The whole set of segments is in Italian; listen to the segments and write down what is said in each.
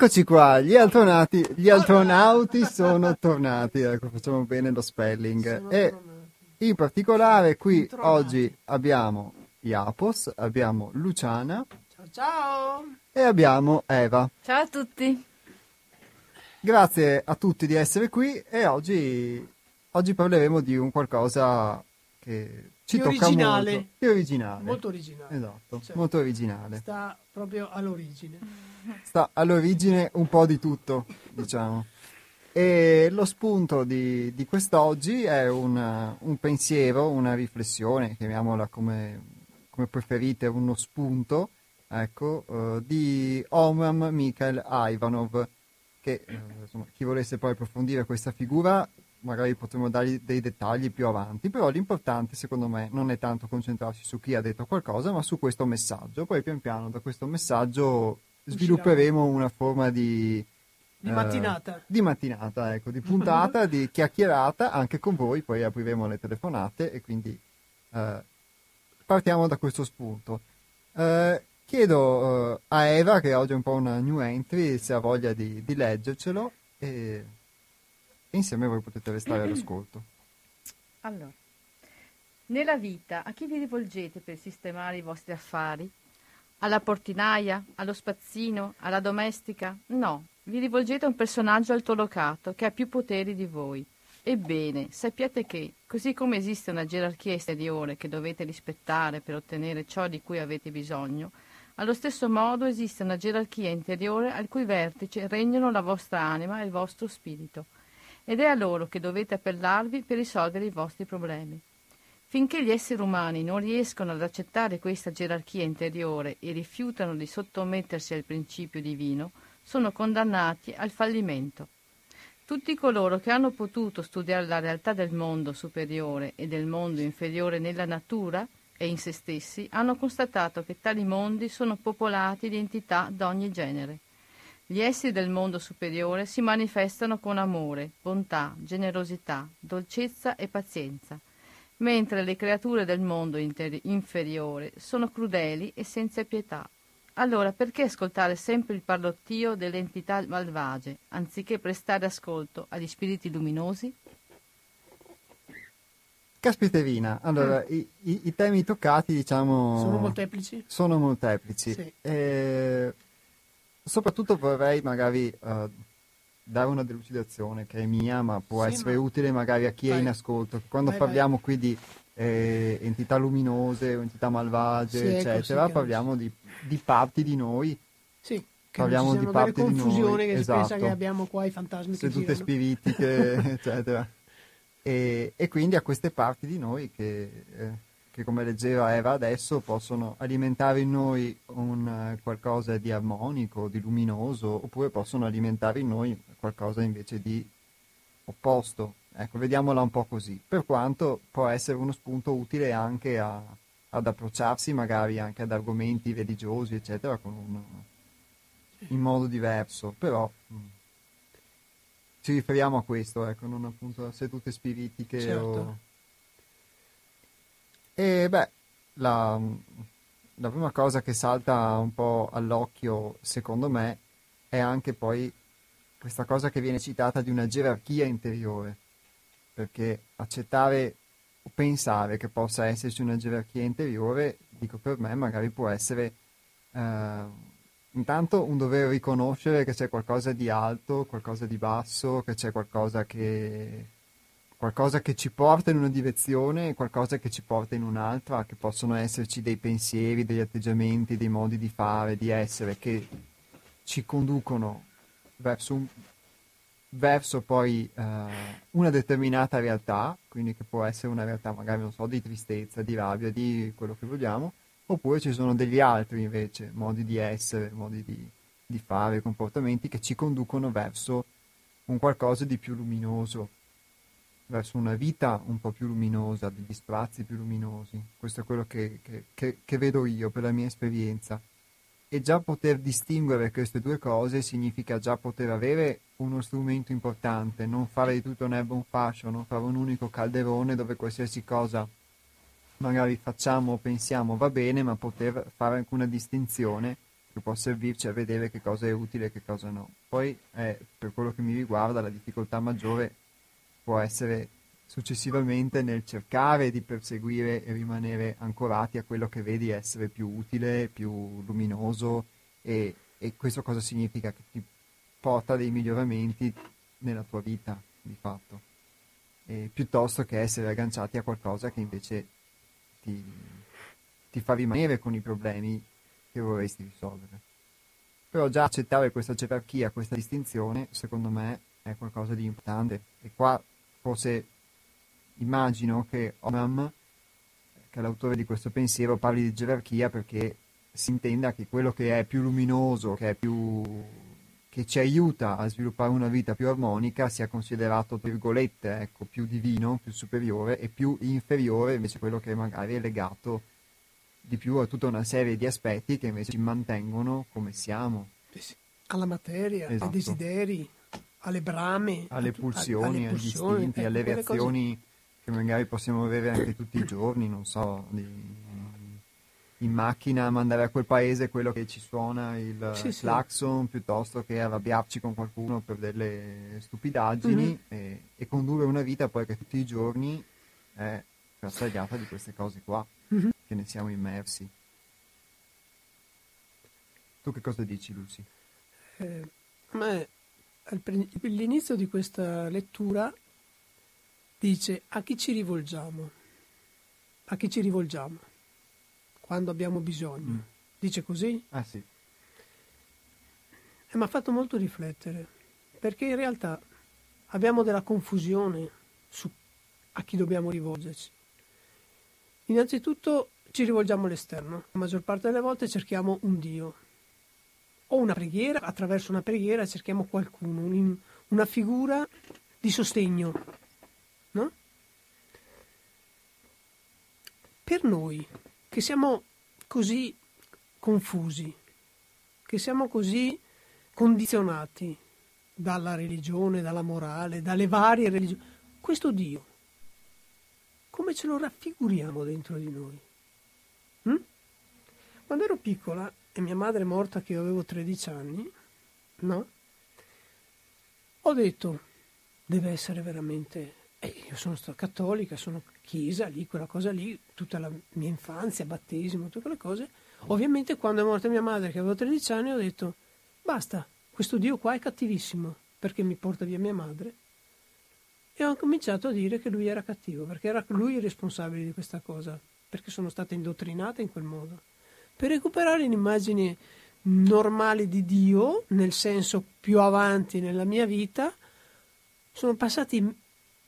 Eccoci qua, gli altronauti, gli altronauti sono tornati, ecco, facciamo bene lo spelling. E in particolare qui oggi abbiamo Iapos, abbiamo Luciana. Ciao ciao! E abbiamo Eva. Ciao a tutti! Grazie a tutti di essere qui e oggi, oggi parleremo di un qualcosa che ci Più tocca originale. molto. Più originale. Molto originale. Esatto, Cioè, molto originale. Sta proprio all'origine. Sta all'origine un po' di tutto, diciamo. E lo spunto di, di quest'oggi è un, un pensiero, una riflessione, chiamiamola come, come preferite, uno spunto, ecco, eh, di Omram Mikhail Ivanov, che eh, insomma, chi volesse poi approfondire questa figura magari potremo dargli dei dettagli più avanti, però l'importante secondo me non è tanto concentrarsi su chi ha detto qualcosa, ma su questo messaggio. Poi pian piano da questo messaggio svilupperemo una forma di... Di eh, mattinata. di mattinata, ecco, di puntata, di chiacchierata anche con voi, poi apriremo le telefonate e quindi eh, partiamo da questo spunto. Eh, chiedo eh, a Eva, che oggi è un po' una new entry, se ha voglia di, di leggercelo e, e insieme voi potete restare all'ascolto. Allora, nella vita a chi vi rivolgete per sistemare i vostri affari? Alla portinaia? Allo spazzino? Alla domestica? No, vi rivolgete a un personaggio altolocato che ha più poteri di voi. Ebbene, sappiate che, così come esiste una gerarchia esteriore che dovete rispettare per ottenere ciò di cui avete bisogno, allo stesso modo esiste una gerarchia interiore al cui vertice regnano la vostra anima e il vostro spirito, ed è a loro che dovete appellarvi per risolvere i vostri problemi. Finché gli esseri umani non riescono ad accettare questa gerarchia interiore e rifiutano di sottomettersi al principio divino, sono condannati al fallimento. Tutti coloro che hanno potuto studiare la realtà del mondo superiore e del mondo inferiore nella natura e in se stessi hanno constatato che tali mondi sono popolati di entità d'ogni genere. Gli esseri del mondo superiore si manifestano con amore, bontà, generosità, dolcezza e pazienza, mentre le creature del mondo interi- inferiore sono crudeli e senza pietà. Allora perché ascoltare sempre il parlottio delle entità malvagie, anziché prestare ascolto agli spiriti luminosi? Caspiterina, allora, i, i- i temi toccati, diciamo... Sono molteplici? Sono molteplici. Sì. Eh, soprattutto vorrei magari eh, dare una delucidazione che è mia, ma può Sì, essere ma- utile magari a chi è Vai. in ascolto. Quando Vai, parliamo qui di eh, entità luminose o entità malvagie, Sì, ecco, eccetera, sì, che- parliamo di, di parti di noi Sì. Parliamo di parte di noi, che si esatto. pensa che abbiamo qua i fantasmi sedute spiritiche, eccetera. E, e quindi a queste parti di noi che, eh, che, come leggeva Eva adesso, possono alimentare in noi un eh, qualcosa di armonico, di luminoso, oppure possono alimentare in noi qualcosa invece di opposto. Ecco, vediamola un po' così. Per quanto può essere uno spunto utile anche a- ad approcciarsi magari anche ad argomenti religiosi, eccetera, un, in modo diverso, però mh, ci riferiamo a questo, ecco, non appunto a sedute spiritiche Certo. o... E beh, la, la prima cosa che salta un po' all'occhio, secondo me, è anche poi questa cosa che viene citata di una gerarchia interiore, perché accettare o pensare che possa esserci una gerarchia interiore, dico per me, magari può essere eh, intanto un dover riconoscere che c'è qualcosa di alto, qualcosa di basso, che c'è qualcosa che, qualcosa che ci porta in una direzione e qualcosa che ci porta in un'altra, che possono esserci dei pensieri, degli atteggiamenti, dei modi di fare, di essere che ci conducono verso, un- verso poi eh, una determinata realtà, quindi che può essere una realtà magari, non so, di tristezza, di rabbia, di quello che vogliamo, oppure ci sono degli altri invece, modi di essere, modi di, di fare, comportamenti che ci conducono verso un qualcosa di più luminoso, verso una vita un po' più luminosa, degli spazi più luminosi. Questo è quello che, che- che- che vedo io per la mia esperienza. E già poter distinguere queste due cose significa già poter avere uno strumento importante, non fare di tutto un'erba un fascio, non fare un unico calderone dove qualsiasi cosa magari facciamo o pensiamo va bene, ma poter fare anche una distinzione che può servirci a vedere che cosa è utile e che cosa no. Poi, eh, per quello che mi riguarda, la difficoltà maggiore può essere successivamente nel cercare di perseguire e rimanere ancorati a quello che vedi essere più utile, più luminoso e, e questo cosa significa? Che ti porta dei miglioramenti nella tua vita, di fatto, e piuttosto che essere agganciati a qualcosa che invece ti, ti fa rimanere con i problemi che vorresti risolvere. Però già accettare questa gerarchia, questa distinzione, secondo me è qualcosa di importante. E qua forse immagino che Omram, che è l'autore di questo pensiero, parli di gerarchia perché si intenda che quello che è più luminoso, che, è più, che ci aiuta a sviluppare una vita più armonica, sia considerato, tra virgolette, ecco, più divino, più superiore, e più inferiore invece quello che magari è legato di più a tutta una serie di aspetti che invece ci mantengono come siamo. Alla materia, esatto. ai desideri, alle brame, alle pulsioni, alle agli istinti, alle reazioni cose... che magari possiamo avere anche tutti i giorni, non so, di, in macchina mandare a quel paese quello che ci suona il sì, clacson sì. piuttosto che arrabbiarci con qualcuno per delle stupidaggini mm-hmm. e, e, condurre una vita poi che tutti i giorni è frastagliata di queste cose qua, mm-hmm. che ne siamo immersi. Tu che cosa dici Lucy? Eh, ma all'inizio di questa lettura dice a chi ci rivolgiamo? A chi ci rivolgiamo? Quando abbiamo bisogno. Mm. Dice così? Ah sì. E mi ha fatto molto riflettere, perché in realtà abbiamo della confusione su a chi dobbiamo rivolgerci. Innanzitutto ci rivolgiamo all'esterno, la maggior parte delle volte cerchiamo un Dio, o una preghiera, attraverso una preghiera cerchiamo qualcuno, un, una figura di sostegno. No? Per noi che siamo così confusi, che siamo così condizionati dalla religione, dalla morale, dalle varie religioni, questo Dio, come ce lo raffiguriamo dentro di noi? Hm? Quando ero piccola e mia madre è morta che io avevo 13 anni, no? Ho detto, deve essere veramente... Eh, io sono stata cattolica, sono chiesa, lì, quella cosa lì, tutta la mia infanzia, battesimo, tutte quelle cose. Ovviamente quando è morta mia madre che avevo 13 anni ho detto, basta, questo Dio qua è cattivissimo, perché mi porta via mia madre. E ho cominciato a dire che lui era cattivo, perché era lui il responsabile di questa cosa, perché sono stata indottrinata in quel modo per recuperare un'immagine normale di Dio, nel senso più avanti nella mia vita, sono passati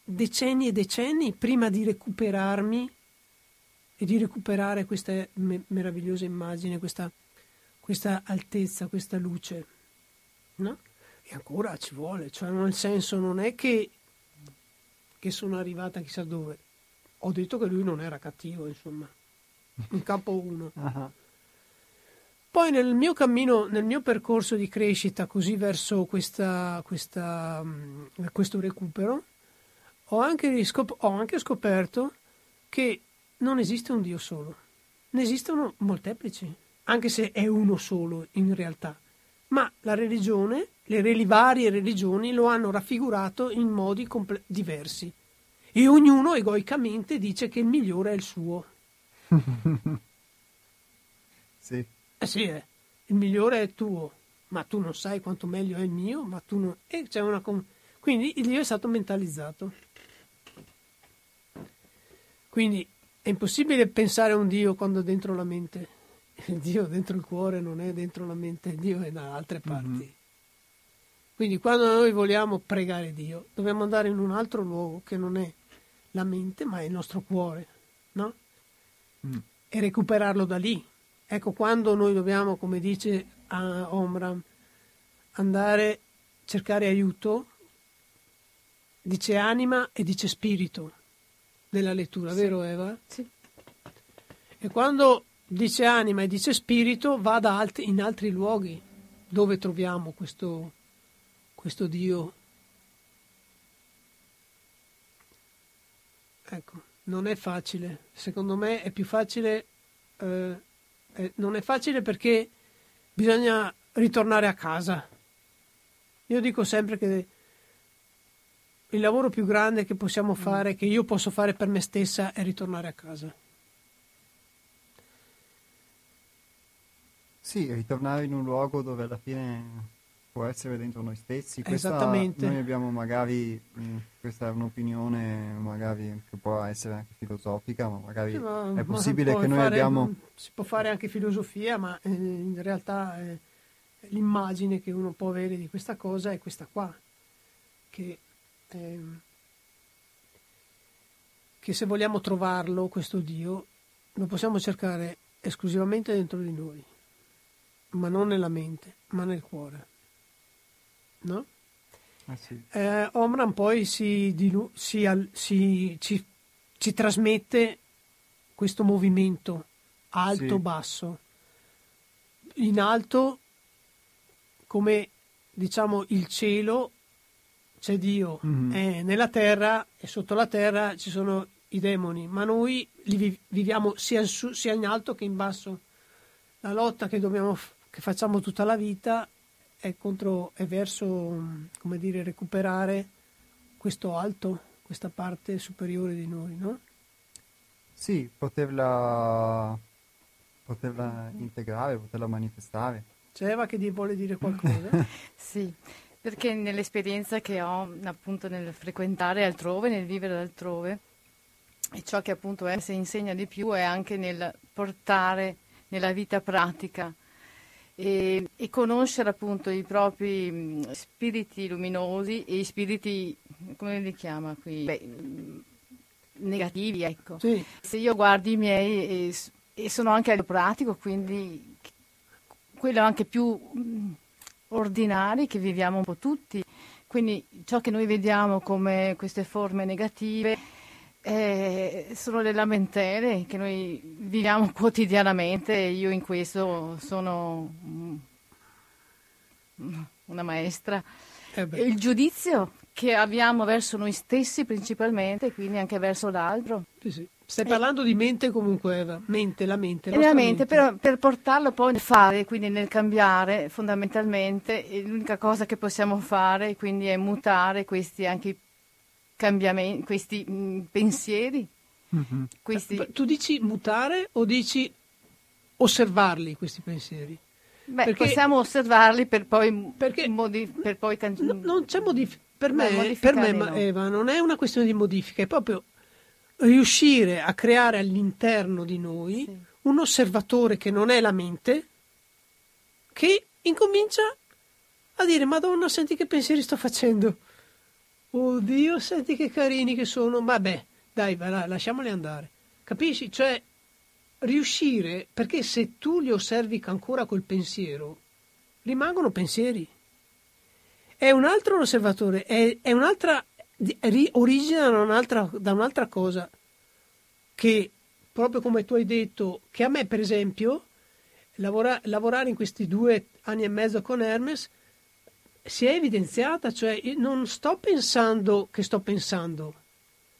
decenni e decenni prima di recuperarmi e di recuperare questa me- meravigliosa immagine, questa, questa altezza, questa luce. No? E ancora ci vuole, cioè nel senso non è che, che sono arrivata chissà dove. Ho detto che lui non era cattivo, insomma, in campo 1. Poi nel mio cammino, nel mio percorso di crescita così verso questa, questa, mm, questo recupero, ho anche, scop- ho anche scoperto che non esiste un Dio solo, ne esistono molteplici, anche se è uno solo in realtà. Ma la religione, le reli- varie religioni lo hanno raffigurato in modi comple- diversi e ognuno egoicamente dice che il migliore è il suo. sì. Eh sì, eh. il migliore è tuo, ma tu non sai quanto meglio è il mio, ma tu non... E c'è una... Quindi il Dio è stato mentalizzato. Quindi è impossibile pensare a un Dio quando è dentro la mente. Il Dio dentro il cuore non è dentro la mente, il Dio è da altre parti. Mm-hmm. Quindi quando noi vogliamo pregare Dio, dobbiamo andare in un altro luogo che non è la mente, ma è il nostro cuore, no? Mm. E recuperarlo da lì, Ecco, quando noi dobbiamo, come dice Omram, andare a cercare aiuto, dice anima e dice spirito nella lettura, sì. vero Eva? Sì. E quando dice anima e dice spirito, va altri, in altri luoghi dove troviamo questo, questo Dio. Ecco, non è facile. Secondo me è più facile eh, eh, non è facile perché bisogna ritornare a casa. Io dico sempre che il lavoro più grande che possiamo fare, che io posso fare per me stessa, è ritornare a casa. Sì, ritornare in un luogo dove alla fine può essere dentro noi stessi. Questa, Esattamente. Noi abbiamo magari, mh, questa è un'opinione magari che può essere anche filosofica, ma magari Sì, ma- è ma possibile puoi che noi fare- abbiamo... Si può fare anche filosofia, ma eh, in realtà eh, l'immagine che uno può avere di questa cosa è questa qua, che, ehm, che se vogliamo trovarlo, questo Dio, lo possiamo cercare esclusivamente dentro di noi, ma non nella mente, ma nel cuore. No? Eh sì. Eh, Omran poi si, dilu- si al- si- ci, ci trasmette questo movimento alto-basso. In alto, come diciamo il cielo, c'è Dio, Mhm. Eh, nella terra e sotto la terra ci sono i demoni, ma noi li vi- viviamo sia in, su- sia in alto che in basso. La lotta che, dobbiamo, f- che facciamo tutta la vita è, contro, è verso, come dire, recuperare questo alto, questa parte superiore di noi, no? Sì, poterla, poterla integrare, poterla manifestare. C'è Eva che vuole dire qualcosa? Sì, perché nell'esperienza che ho appunto nel frequentare altrove, nel vivere altrove, e ciò che appunto si insegna di più è anche nel portare nella vita pratica e, e conoscere appunto i propri mh, spiriti luminosi e i spiriti, come li chiama qui? Beh, mh, negativi, ecco. sì, Se io guardo i miei e, e sono anche a pratico, quindi quello anche più mh, ordinari che viviamo un po' tutti. Quindi ciò che noi vediamo come queste forme negative eh, sono le lamentele che noi viviamo quotidianamente e io in questo sono una maestra. eh Il giudizio che abbiamo verso noi stessi principalmente, quindi anche verso l'altro. sì, sì. Stai parlando di mente comunque, Eva. Mente, la mente. E nostra nella mente, però, per portarlo poi nel fare, quindi nel cambiare, fondamentalmente, l'unica cosa che possiamo fare quindi è mutare questi anche cambiamenti, questi mh, pensieri, questi... Beh, Tu dici mutare o dici osservarli questi pensieri? Beh, perché- possiamo osservarli per poi, Perché- modi- per poi can- No, non c'è modifica. Per Beh, me, per me, no. Eva, non è una questione di modifica, è proprio riuscire a creare all'interno di noi Sì. un osservatore che non è la mente, che incomincia a dire: Madonna, senti che pensieri sto facendo. Oddio, senti che carini che sono. Vabbè, dai, va lasciamoli andare. Capisci? Cioè, riuscire, perché se tu li osservi ancora col pensiero, rimangono pensieri. È un altro osservatore, è, è un'altra, origina da un'altra, da un'altra cosa che, proprio come tu hai detto, che a me per esempio, lavora- lavorare in questi due anni e mezzo con Hermes si è evidenziata, cioè io non sto pensando che sto pensando,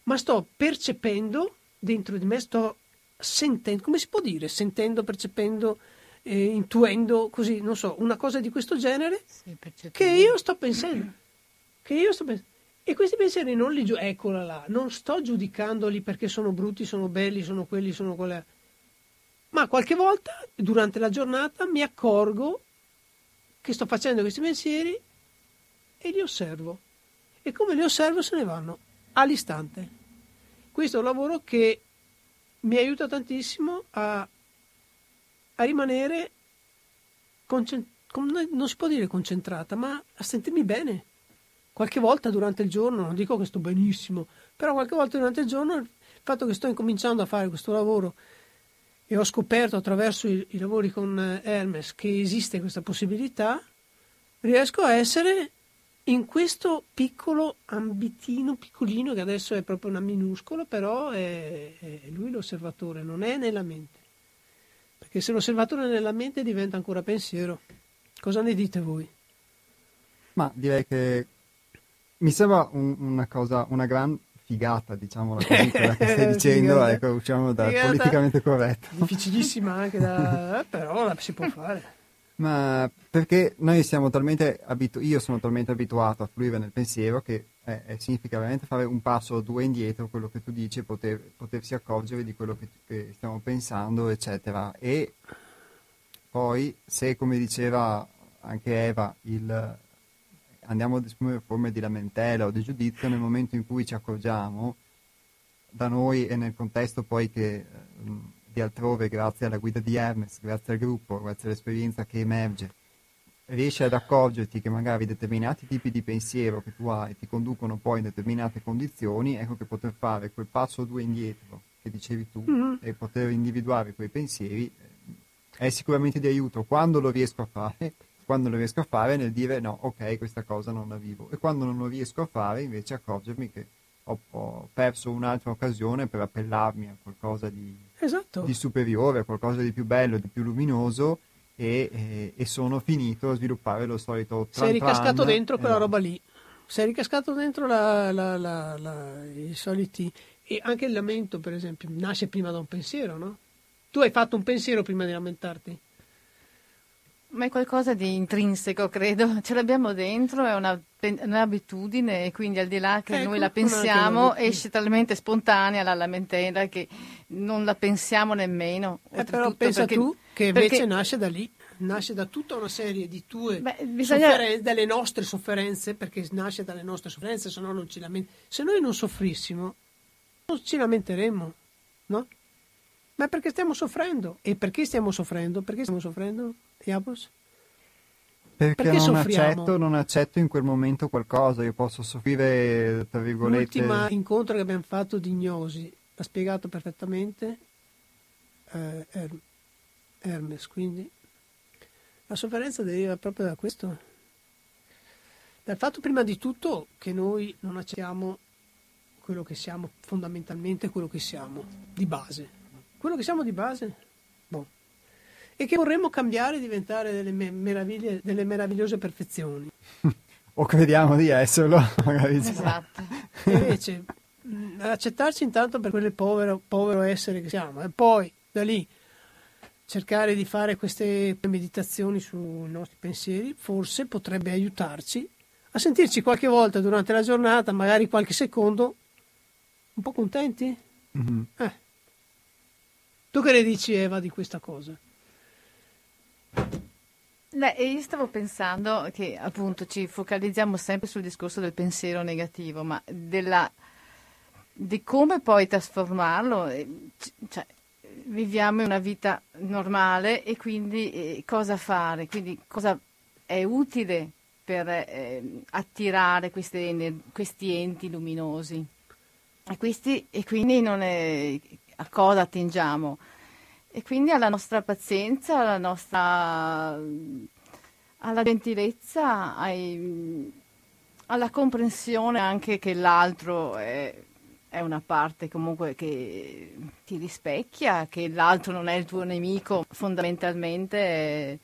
ma sto percependo dentro di me, sto sentendo, come si può dire, sentendo, percependo, eh, intuendo, così, non so, una cosa di questo genere Sì, che io sto pensando. Che io sto pensando. E questi pensieri non li giu- eccola là, non sto giudicandoli perché sono brutti, sono belli, sono quelli, sono quelle. Ma qualche volta durante la giornata mi accorgo che sto facendo questi pensieri e li osservo. E come li osservo se ne vanno all'istante. Questo è un lavoro che mi aiuta tantissimo a, a rimanere concen- com- non si può dire concentrata, ma a sentirmi bene. Qualche volta durante il giorno, non dico che sto benissimo, però qualche volta durante il giorno il fatto che sto incominciando a fare questo lavoro e ho scoperto attraverso i, i lavori con eh, Hermes che esiste questa possibilità, riesco a essere in questo piccolo ambitino, piccolino, che adesso è proprio una minuscola, però è, è lui l'osservatore, non è nella mente. Perché se l'osservatore è nella mente diventa ancora pensiero. Cosa ne dite voi? Ma direi che mi sembra un- una cosa, una gran figata, diciamola così, quella che stai dicendo, ecco, usciamo dal Figata. politicamente corretto. Difficilissima anche da... eh, però la si può fare. Ma perché noi siamo talmente abituati, io sono talmente abituato a fluire nel pensiero che eh, eh, significa veramente fare un passo o due indietro, quello che tu dici, poter, potersi accorgere di quello che, che stiamo pensando, eccetera. E poi, se come diceva anche Eva, il, andiamo ad esprimere forme di lamentela o di giudizio nel momento in cui ci accorgiamo da noi e nel contesto poi che eh, di altrove, grazie alla guida di Hermes, grazie al gruppo, grazie all'esperienza che emerge, riesci ad accorgerti che magari determinati tipi di pensiero che tu hai ti conducono poi in determinate condizioni, ecco che poter fare quel passo o due indietro che dicevi tu mm-hmm. e poter individuare quei pensieri eh, è sicuramente di aiuto quando lo riesco a fare quando lo riesco a fare nel dire no, ok, questa cosa non la vivo. E quando non lo riesco a fare, invece accorgermi che ho, ho perso un'altra occasione per appellarmi a qualcosa di, esatto. di superiore, a qualcosa di più bello, di più luminoso. E, e, e sono finito a sviluppare lo solito tran Sei ricascato dentro quella no. roba lì. Sei ricascato dentro la, la, la, i soliti. E anche il lamento, per esempio, nasce prima da un pensiero, no? Tu hai fatto un pensiero prima di lamentarti? Ma è qualcosa di intrinseco, credo. Ce l'abbiamo dentro, è una, un'abitudine e quindi al di là che ecco, noi la pensiamo, esce talmente spontanea la lamentela che non la pensiamo nemmeno. Eh, però pensa perché, tu che invece perché, nasce da lì, nasce da tutta una serie di tue beh, bisogna... sofferenze, dalle nostre sofferenze, perché nasce dalle nostre sofferenze, se no non ci lamentiamo. Se noi non soffrissimo, non ci lamenteremmo, no? Ma perché stiamo soffrendo? E perché stiamo soffrendo? Perché stiamo soffrendo? Diabos? Perché, perché non, accetto, non, accetto, in quel momento qualcosa, io posso soffrire, tra virgolette... L'ultimo incontro che abbiamo fatto di Gnosi ha spiegato perfettamente eh, Hermes, quindi la sofferenza deriva proprio da questo, dal fatto prima di tutto che noi non accettiamo quello che siamo, fondamentalmente quello che siamo, di base. Quello che siamo di base, e che vorremmo cambiare e diventare delle, meraviglie, delle meravigliose perfezioni. o crediamo di esserlo, magari. Esatto. Invece accettarci intanto per quel povero, povero essere che siamo e poi da lì cercare di fare queste meditazioni sui nostri pensieri forse potrebbe aiutarci a sentirci qualche volta durante la giornata, magari qualche secondo, un po' contenti? Mm-hmm. Eh. Tu che ne dici Eva di questa cosa? Beh, io stavo pensando che appunto ci focalizziamo sempre sul discorso del pensiero negativo, ma della, di come poi trasformarlo, cioè, viviamo una vita normale e quindi eh, cosa fare, quindi cosa è utile per eh, attirare queste, questi enti luminosi. E, questi, e quindi è, a cosa attingiamo? E quindi alla nostra pazienza, alla nostra alla gentilezza, ai, alla comprensione anche che l'altro è, è, una parte comunque che ti rispecchia, che l'altro non è il tuo nemico, fondamentalmente è,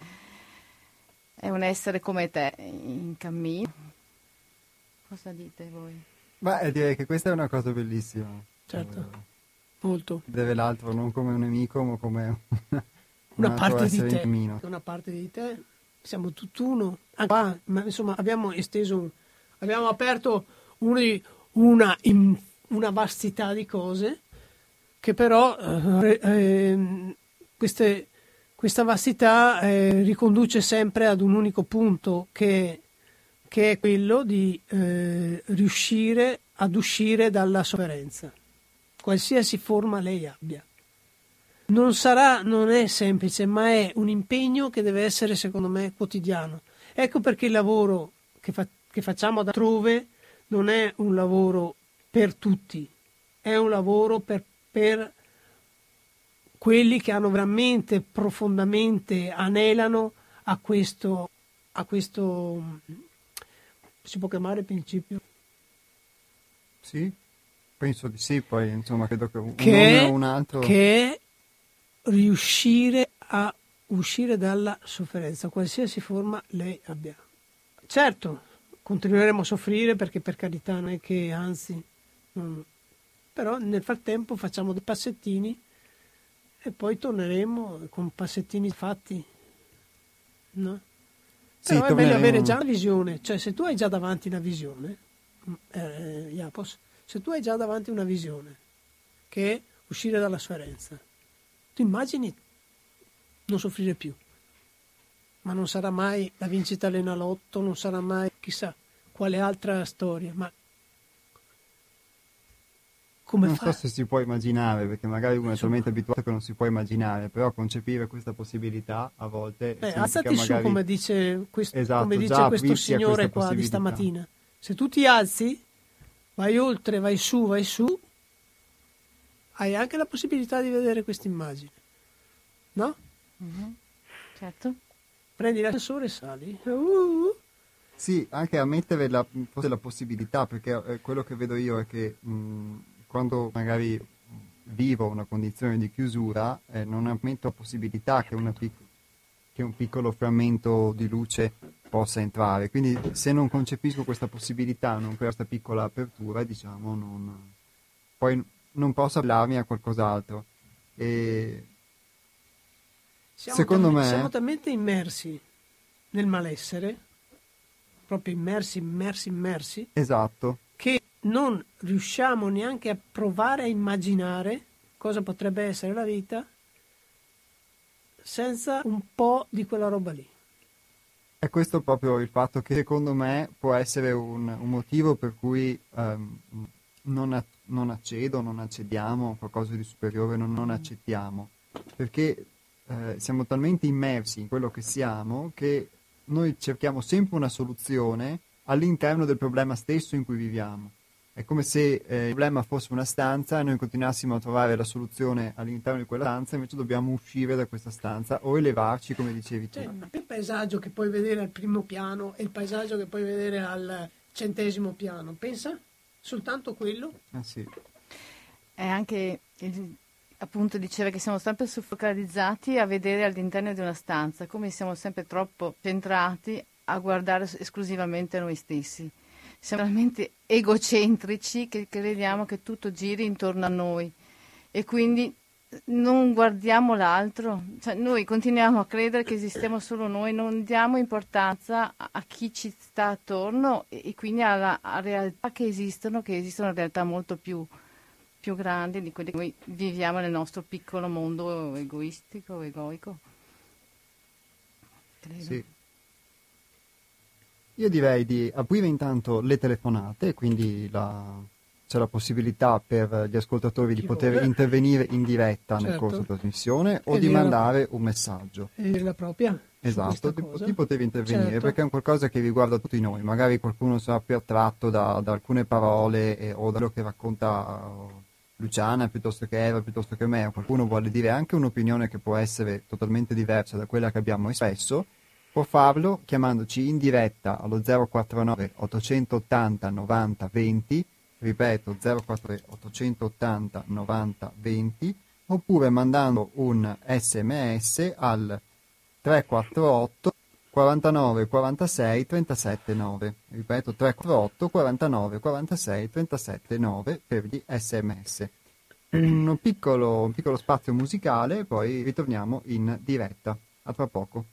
è un essere come te in cammino. Cosa dite voi? Beh, direi che questa è una cosa bellissima. Certo. Molto. Deve l'altro non come un nemico, ma come una, una parte di te. Una parte di te. Siamo tutt'uno. Anche qua, ma insomma, abbiamo esteso, abbiamo aperto una, in, una vastità di cose che però eh, eh, queste, questa vastità eh, riconduce sempre ad un unico punto che, che è quello di eh, riuscire ad uscire dalla sofferenza qualsiasi forma lei abbia. Non sarà, non è semplice, ma è un impegno che deve essere, secondo me, quotidiano. Ecco perché il lavoro che, fa, che facciamo altrove non è un lavoro per tutti, è un lavoro per, per quelli che hanno veramente profondamente anelano a questo, a questo si può chiamare principio? Sì, Penso di sì, poi insomma credo che un che o un altro... Che è riuscire a uscire dalla sofferenza, qualsiasi forma lei abbia. Certo, continueremo a soffrire perché per carità non è che anzi, non... però nel frattempo facciamo dei passettini e poi torneremo con passettini fatti No? Sì, Però è meglio avere già una visione, cioè se tu hai già davanti una visione, eh, Iapos, se tu hai già davanti una visione che è uscire dalla sofferenza, tu immagini non soffrire più, ma non sarà mai la vincita all'enalotto, non sarà mai chissà quale altra storia, ma come non fa? so se si può immaginare, perché magari uno è talmente abituato che non si può immaginare, però concepire questa possibilità a volte Eh, significa alzati magari... su come dice, quest- Esatto, come dice questo signore qua di stamattina. Se tu ti alzi, vai oltre, vai su, vai su, hai anche la possibilità di vedere questa immagine. No? Certo. Prendi l'ascensore e sali. Uh, Sì, anche ammettere la, forse la possibilità, perché eh, quello che vedo io è che mh, quando magari vivo una condizione di chiusura, eh, non ammetto la possibilità che, una pic- che un piccolo frammento di luce possa entrare. Quindi se non concepisco questa possibilità, non questa piccola apertura, diciamo, non, poi non posso aprirmi a qualcos'altro. E siamo, Secondo me- siamo talmente immersi nel malessere, proprio immersi, immersi, immersi, esatto, che non riusciamo neanche a provare a immaginare cosa potrebbe essere la vita senza un po' di quella roba lì. È questo proprio il fatto che secondo me può essere un, un motivo per cui ehm, non, a- non accedo, non accediamo a qualcosa di superiore, non, non accettiamo, perché eh, siamo talmente immersi in quello che siamo che noi cerchiamo sempre una soluzione all'interno del problema stesso in cui viviamo. È come se eh, il problema fosse una stanza e noi continuassimo a trovare la soluzione all'interno di quella stanza, invece dobbiamo uscire da questa stanza o elevarci, come dicevi tu. Cioè, il paesaggio che puoi vedere al primo piano e il paesaggio che puoi vedere al centesimo piano, pensa soltanto quello? Ah, sì. È anche, il- appunto, diceva che siamo sempre focalizzati a vedere all'interno di una stanza, come siamo sempre troppo centrati a guardare esclusivamente noi stessi. Siamo talmente egocentrici che crediamo che tutto giri intorno a noi e quindi non guardiamo l'altro. Cioè, noi continuiamo a credere che esistiamo solo noi, non diamo importanza a, chi ci sta attorno e, e quindi alla realtà che esistono, che esistono realtà molto più, più grandi di quelle che noi viviamo nel nostro piccolo mondo egoistico, egoico. Credo. Sì. Io direi di aprire intanto le telefonate, quindi la- c'è la possibilità per gli ascoltatori di poter intervenire in diretta nel Certo. corso della trasmissione o E di dire la- mandare un messaggio. E dire la propria? Esatto, di, di poter intervenire Certo. perché è un qualcosa che riguarda tutti noi. Magari qualcuno sarà più attratto da, da alcune parole eh, o da quello che racconta eh, Luciana piuttosto che Eva, piuttosto che me, o qualcuno vuole dire anche un'opinione che può essere totalmente diversa da quella che abbiamo espresso, può farlo chiamandoci in diretta allo 049 880 90 20, ripeto 049 880 90 20, oppure mandando un sms al 348 49 46 37 9. Ripeto 348 49 46 37 9 per gli sms. Un piccolo, un piccolo spazio musicale e poi ritorniamo in diretta. A tra poco.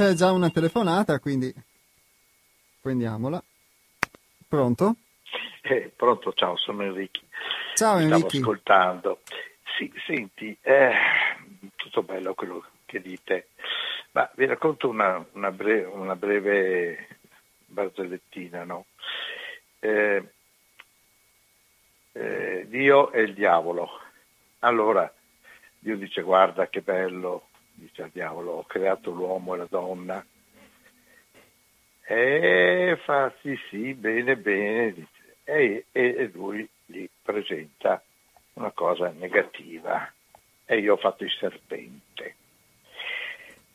C'è già una telefonata, quindi prendiamola. Pronto? Eh, pronto, ciao, sono Enrico. Ciao Stavo Enrico. ascoltando. Sì, senti, eh, tutto bello quello che dite, ma vi racconto una, una bre- una breve barzellettina, no? Eh, eh, Dio e il diavolo. Allora, Dio dice guarda che bello, dice al diavolo, ho creato l'uomo e la donna. E fa sì sì, bene bene, dice. E, e- e lui gli presenta una cosa negativa e io ho fatto il serpente.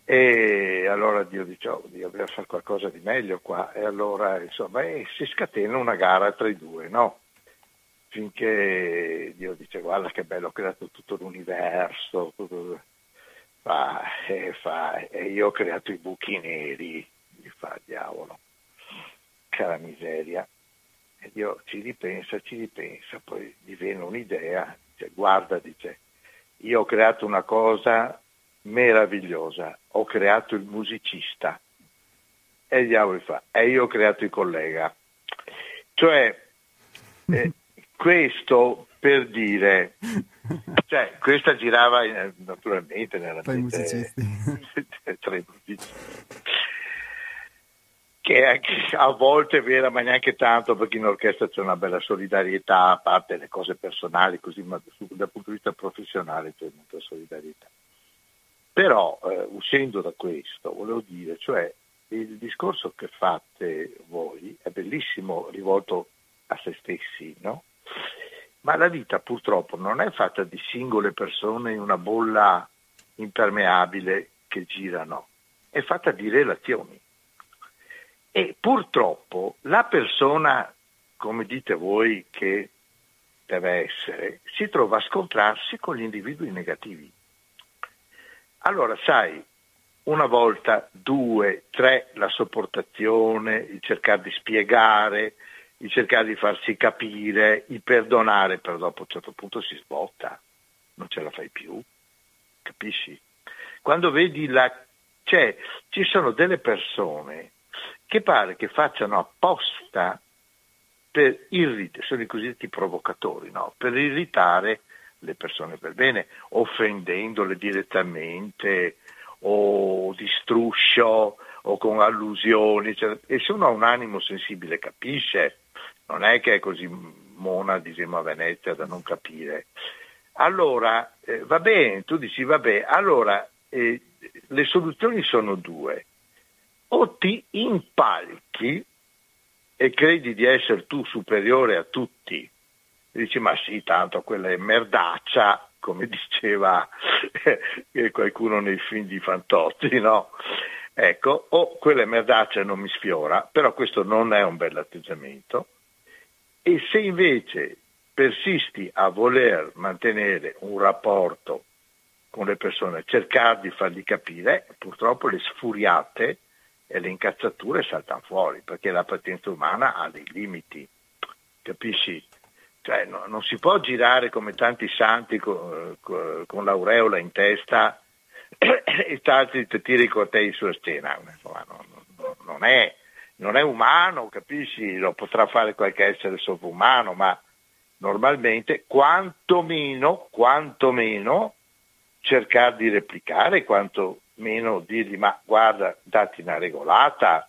E allora Dio dice, oh, Dio, dobbiamo fare qualcosa di meglio qua. E allora insomma eh, si scatena una gara tra i due, no? Finché Dio dice, guarda che bello, ho creato tutto l'universo, tutto... Fa, e, fa, e io ho creato i buchi neri, gli fa diavolo. Cara miseria. E Dio ci ripensa, ci ripensa, poi gli viene un'idea, dice, guarda, dice, io ho creato una cosa meravigliosa, ho creato il musicista. E il diavolo fa, e io ho creato il collega. Cioè, eh, questo per dire, cioè, questa girava eh, naturalmente nella Tra i musicisti. tra i musicisti. Che anche a volte è vera, ma neanche tanto, perché in orchestra c'è una bella solidarietà, a parte le cose personali, così, ma su- dal punto di vista professionale c'è molta solidarietà. Però, eh, uscendo da questo, volevo dire, cioè, il discorso che fate voi è bellissimo rivolto a se stessi, no? Ma la vita purtroppo non è fatta di singole persone in una bolla impermeabile che girano, è fatta di relazioni. E purtroppo la persona, come dite voi, che deve essere, si trova a scontrarsi con gli individui negativi. Allora, sai, una volta, due, tre, la sopportazione, il cercare di spiegare, il cercare di farsi capire, il perdonare, però dopo a un certo punto si sbotta, non ce la fai più, capisci? Quando vedi la... cioè, ci sono delle persone che pare che facciano apposta per irritare, sono i cosiddetti provocatori, no? per irritare le persone per bene, offendendole direttamente o di struscio o con allusioni, eccetera. e se uno ha un animo sensibile capisce, non è che è così mona, diciamo a Venezia, da non capire. Allora, eh, va bene, tu dici vabbè, allora eh, le soluzioni sono due, o ti impalchi e credi di essere tu superiore a tutti, e dici ma sì, tanto quella è merdaccia, come diceva eh, qualcuno nei film di Fantozzi, no? ecco, o quella merdaccia non mi sfiora, però questo non è un bel atteggiamento, e se invece persisti a voler mantenere un rapporto con le persone, cercare di fargli capire, purtroppo le sfuriate e le incazzature saltano fuori, perché la pazienza umana ha dei limiti, capisci? Cioè, no, non si può girare come tanti santi con, con l'aureola in testa e starsi ti tiri cortei sulla scena. Insomma, no, no, non, è, non, è, umano, capisci? Lo potrà fare qualche essere sovrumano, ma normalmente quantomeno, quantomeno cercare di replicare, quantomeno dirgli ma guarda, dati una regolata,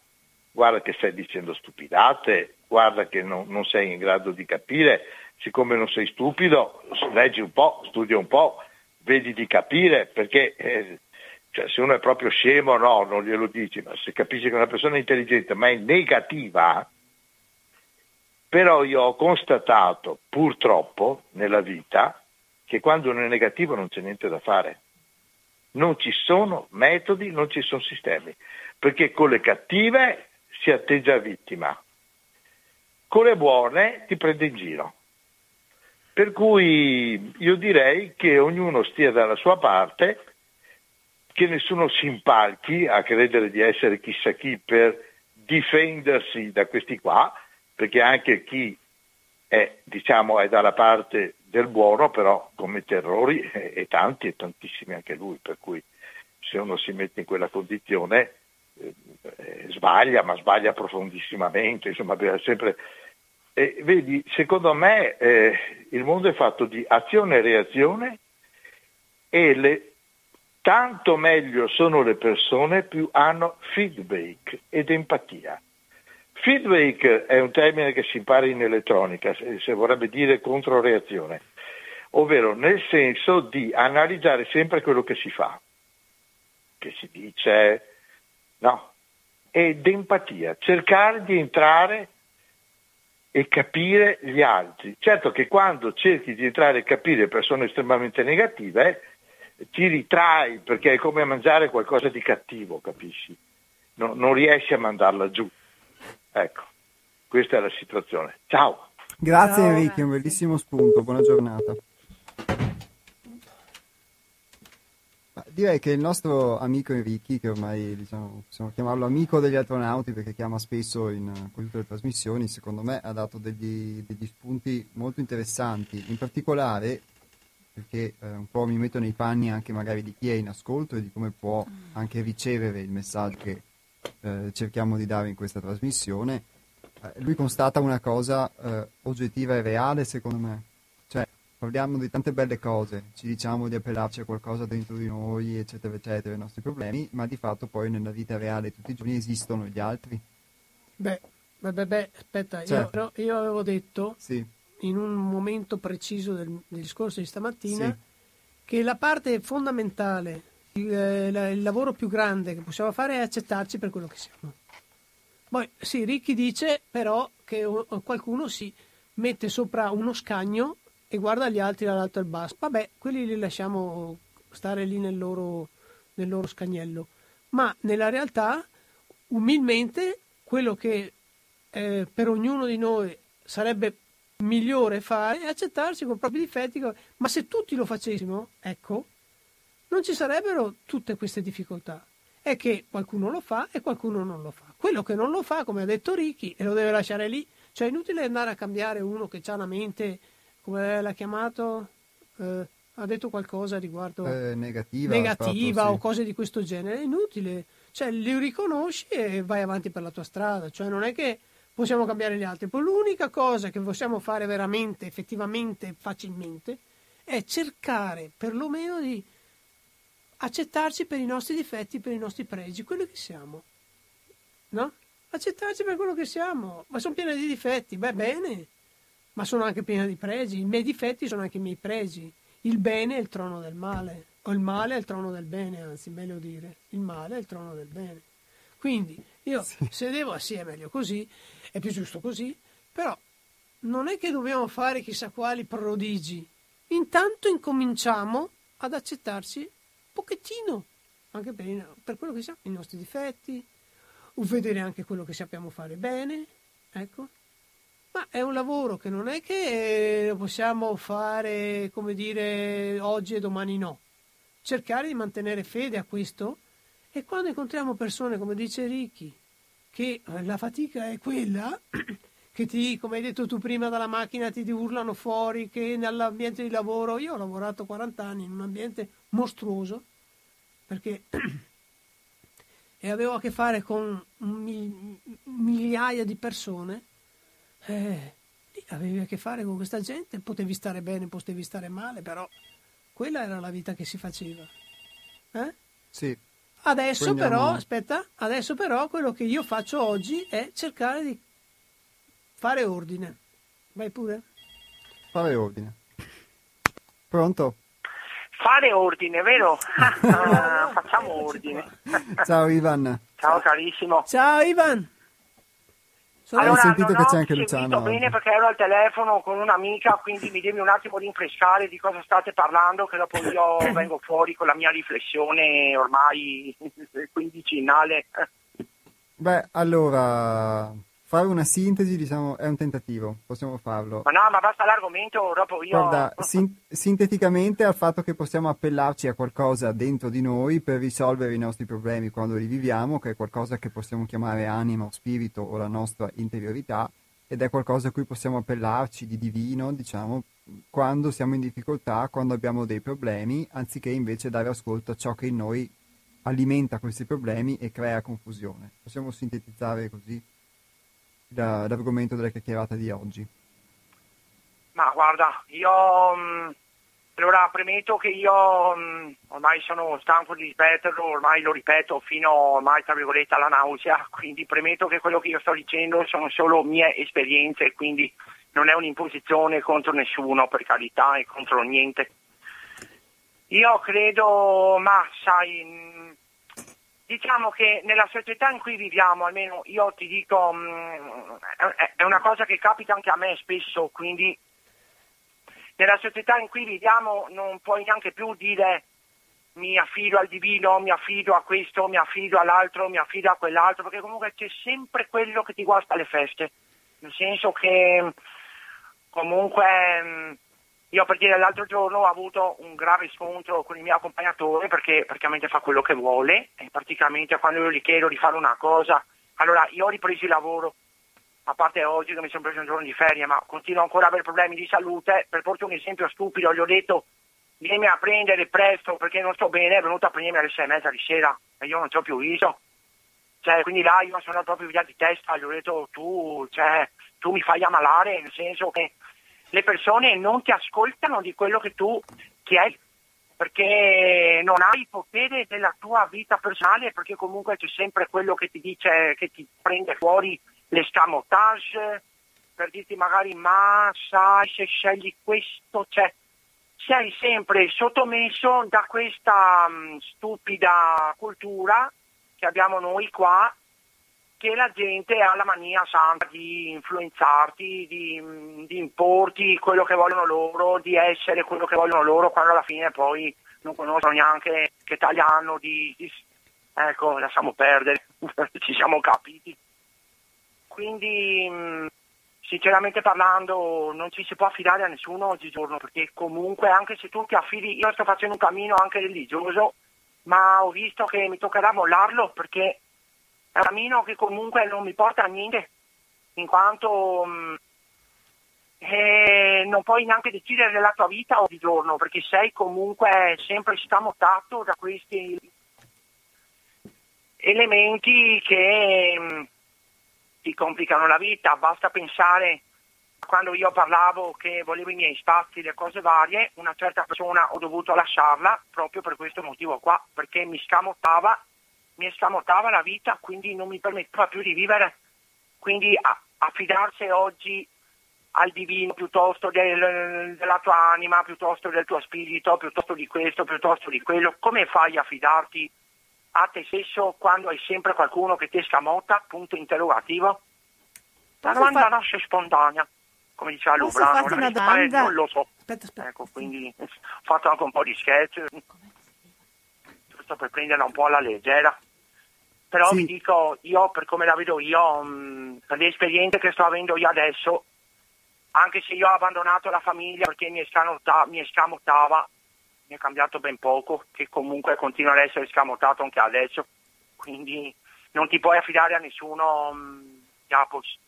guarda che stai dicendo stupidate, guarda che non, non sei in grado di capire, siccome non sei stupido, leggi un po', studia un po', vedi di capire, perché eh, cioè, se uno è proprio scemo no, non glielo dici, ma se capisci che una persona è intelligente ma è negativa, però io ho constatato purtroppo nella vita che quando uno è negativo non c'è niente da fare. Non ci sono metodi, non ci sono sistemi, perché con le cattive si atteggia vittima, con le buone ti prende in giro. Per cui io direi che ognuno stia dalla sua parte, che nessuno si impalchi a credere di essere chissà chi per difendersi da questi qua, perché anche chi è, diciamo, è dalla parte del buono, però commette errori e, e tanti e tantissimi anche lui, per cui se uno si mette in quella condizione eh, eh, sbaglia, ma sbaglia profondissimamente, insomma, sempre e vedi, secondo me eh, il mondo è fatto di azione e reazione e le, tanto meglio sono le persone più hanno feedback ed empatia. Feedback è un termine che si impara in elettronica, se, vorrebbe dire controreazione, ovvero nel senso di analizzare sempre quello che si fa, che si dice, no, ed empatia, cercare di entrare e capire gli altri. Certo che quando cerchi di entrare e capire persone estremamente negative, ti ritrai perché è come mangiare qualcosa di cattivo, capisci? No, non riesci a mandarla giù. Ecco, questa è la situazione. Ciao. Grazie Ciao. Enrico, un bellissimo spunto, buona giornata. direi che il nostro amico Enrichi, che ormai diciamo, possiamo chiamarlo amico degli astronauti perché chiama spesso in tutte le trasmissioni, secondo me ha dato degli, degli spunti molto interessanti, in particolare perché eh, un po' mi metto nei panni anche magari di chi è in ascolto e di come può anche ricevere il messaggio che eh, cerchiamo di dare in questa trasmissione. Eh, lui constata una cosa eh, oggettiva e reale, secondo me parliamo di tante belle cose, ci diciamo di appellarci a qualcosa dentro di noi, eccetera, eccetera, i nostri problemi, ma di fatto poi nella vita reale tutti i giorni esistono gli altri. Beh, beh, beh, beh aspetta, certo. io, io, avevo detto sì. In un momento preciso del, del discorso di stamattina sì. che la parte fondamentale, il, eh, il lavoro più grande che possiamo fare è accettarci per quello che siamo. Poi sì, Ricchi dice però che qualcuno si mette sopra uno scagno e guarda gli altri dall'alto al basso. Vabbè, quelli li lasciamo stare lì nel loro, nel loro scagnello. Ma nella realtà, umilmente, quello che eh, per ognuno di noi sarebbe migliore fare è accettarsi con i propri difetti. Ma se tutti lo facessimo, ecco, non ci sarebbero tutte queste difficoltà. È che qualcuno lo fa e qualcuno non lo fa. Quello che non lo fa, come ha detto Ricky, e lo deve lasciare lì, cioè è inutile andare a cambiare uno che ha una mente come l'ha chiamato? Eh, ha detto qualcosa riguardo eh, negativa, negativa fatto, o cose di questo genere, è inutile, cioè li riconosci e vai avanti per la tua strada, cioè non è che possiamo cambiare gli altri, poi l'unica cosa che possiamo fare veramente, effettivamente, facilmente, è cercare perlomeno di accettarci per i nostri difetti, per i nostri pregi, quello che siamo, no? Accettarci per quello che siamo, ma sono pieni di difetti, beh bene, ma sono anche piena di pregi. I miei difetti sono anche i miei pregi. Il bene è il trono del male, o il male è il trono del bene, anzi, meglio dire, il male è il trono del bene. Quindi io sì. se devo, sì, è meglio così, è più giusto così, però non è che dobbiamo fare chissà quali prodigi. Intanto incominciamo ad accettarci un pochettino, anche per, per quello che siamo, i nostri difetti, vedere anche quello che sappiamo fare bene, ecco. Ma è un lavoro che non è che lo possiamo fare, come dire, oggi e domani no. Cercare di mantenere fede a questo e quando incontriamo persone, come dice Ricky, che eh, la fatica è quella che ti, come hai detto tu prima, dalla macchina ti urlano fuori, che nell'ambiente di lavoro, io ho lavorato 40 anni in un ambiente mostruoso, perché e avevo a che fare con mi- migliaia di persone, eh, avevi a che fare con questa gente, potevi stare bene, potevi stare male, però quella era la vita che si faceva. Eh? Sì, Adesso Poi andiamo- però, aspetta, adesso però quello che io faccio oggi è cercare di fare ordine. Vai pure. fare ordine. Pronto? Fare ordine, vero? Ah, facciamo ordine. Ciao Ivan. Ciao carissimo. Ciao Ivan. Sono- Allora, sentito non che c'è anche Luciano bene perché ero al telefono con un'amica, quindi mi devi un attimo rinfrescare di cosa state parlando, che dopo io vengo fuori con la mia riflessione ormai quindicinale. Beh, allora, fare una sintesi, diciamo, è un tentativo, possiamo farlo. Ma no, ma basta l'argomento, dopo io... Guarda, sin- sinteticamente al fatto che possiamo appellarci a qualcosa dentro di noi per risolvere i nostri problemi quando li viviamo, che è qualcosa che possiamo chiamare anima o spirito o la nostra interiorità, ed è qualcosa a cui possiamo appellarci di divino, diciamo, quando siamo in difficoltà, quando abbiamo dei problemi, anziché invece dare ascolto a ciò che in noi alimenta questi problemi e crea confusione. Possiamo sintetizzare così la- l'argomento della chiacchierata di oggi. Ma guarda, io mh, allora premetto che io mh, ormai sono stanco di ripeterlo, ormai lo ripeto fino ormai tra virgolette alla nausea, quindi premetto che quello che io sto dicendo sono solo mie esperienze, quindi non è un'imposizione contro nessuno, per carità, e contro niente. Io credo, ma sai, diciamo che nella società in cui viviamo, almeno io ti dico, mh, è- una cosa che capita anche a me spesso, quindi nella società in cui viviamo non puoi neanche più dire mi affido al divino, mi affido a questo, mi affido all'altro, mi affido a quell'altro, perché comunque c'è sempre quello che ti guasta le feste. Nel senso che comunque mh, io per dire l'altro giorno ho avuto un grave scontro con il mio accompagnatore perché praticamente fa quello che vuole e praticamente quando io gli chiedo di fare una cosa, allora io ho ripreso il lavoro, a parte oggi che mi sono preso un giorno di ferie, ma continuo ancora a avere problemi di salute. Per portare un esempio stupido, gli ho detto vieni a prendere presto perché non sto bene, è venuto a prendermi alle sei e mezza di sera e io non ci ho più visto. Cioè, quindi là io sono proprio via di testa, gli ho detto tu, cioè, tu mi fai ammalare, nel senso che le persone non ti ascoltano di quello che tu chiedi perché non hai potere della tua vita personale, perché comunque c'è sempre quello che ti dice, che ti prende fuori l'escamotage, per dirti magari ma sai se scegli questo, cioè sei sempre sottomesso da questa mh, stupida cultura che abbiamo noi qua, che la gente ha la mania santa di influenzarti, di, di importi quello che vogliono loro, di essere quello che vogliono loro, quando alla fine poi non conoscono neanche che taglio hanno di, di- Ecco, lasciamo perdere, ci siamo capiti. Quindi, mh, sinceramente parlando, non ci si può affidare a nessuno oggigiorno, perché comunque anche se tu ti affidi, io sto facendo un cammino anche religioso, ma ho visto che mi toccherà mollarlo perché è che comunque non mi porta a niente, in quanto mh, eh, non puoi neanche decidere della tua vita oggigiorno, perché sei comunque sempre scamottato da questi elementi che mh, ti complicano la vita. Basta pensare quando io parlavo che volevo i miei spazi, le cose varie, una certa persona ho dovuto lasciarla proprio per questo motivo qua, perché mi scamottava, mi scamottava la vita, quindi non mi permetteva più di vivere. Quindi affidarsi oggi al divino piuttosto del- della tua anima, piuttosto del tuo spirito, piuttosto di questo, piuttosto di quello, come fai a fidarti a te stesso quando hai sempre qualcuno che ti scamotta? Punto interrogativo. La domanda fa- nasce spontanea, come diceva Lubrano. la risposta domanda? Non lo so. Aspetta, aspetta. Ecco, quindi ho fatto anche un po' di sketch. sto per prenderla un po' alla leggera. Però Sì. vi dico, io per come la vedo io, mh, per le esperienze che sto avendo io adesso, anche se io ho abbandonato la famiglia perché mi, escamotta- mi escamottava, mi è cambiato ben poco, che comunque continua ad essere scamottato anche adesso. Quindi non ti puoi affidare a nessuno, mh, Japos,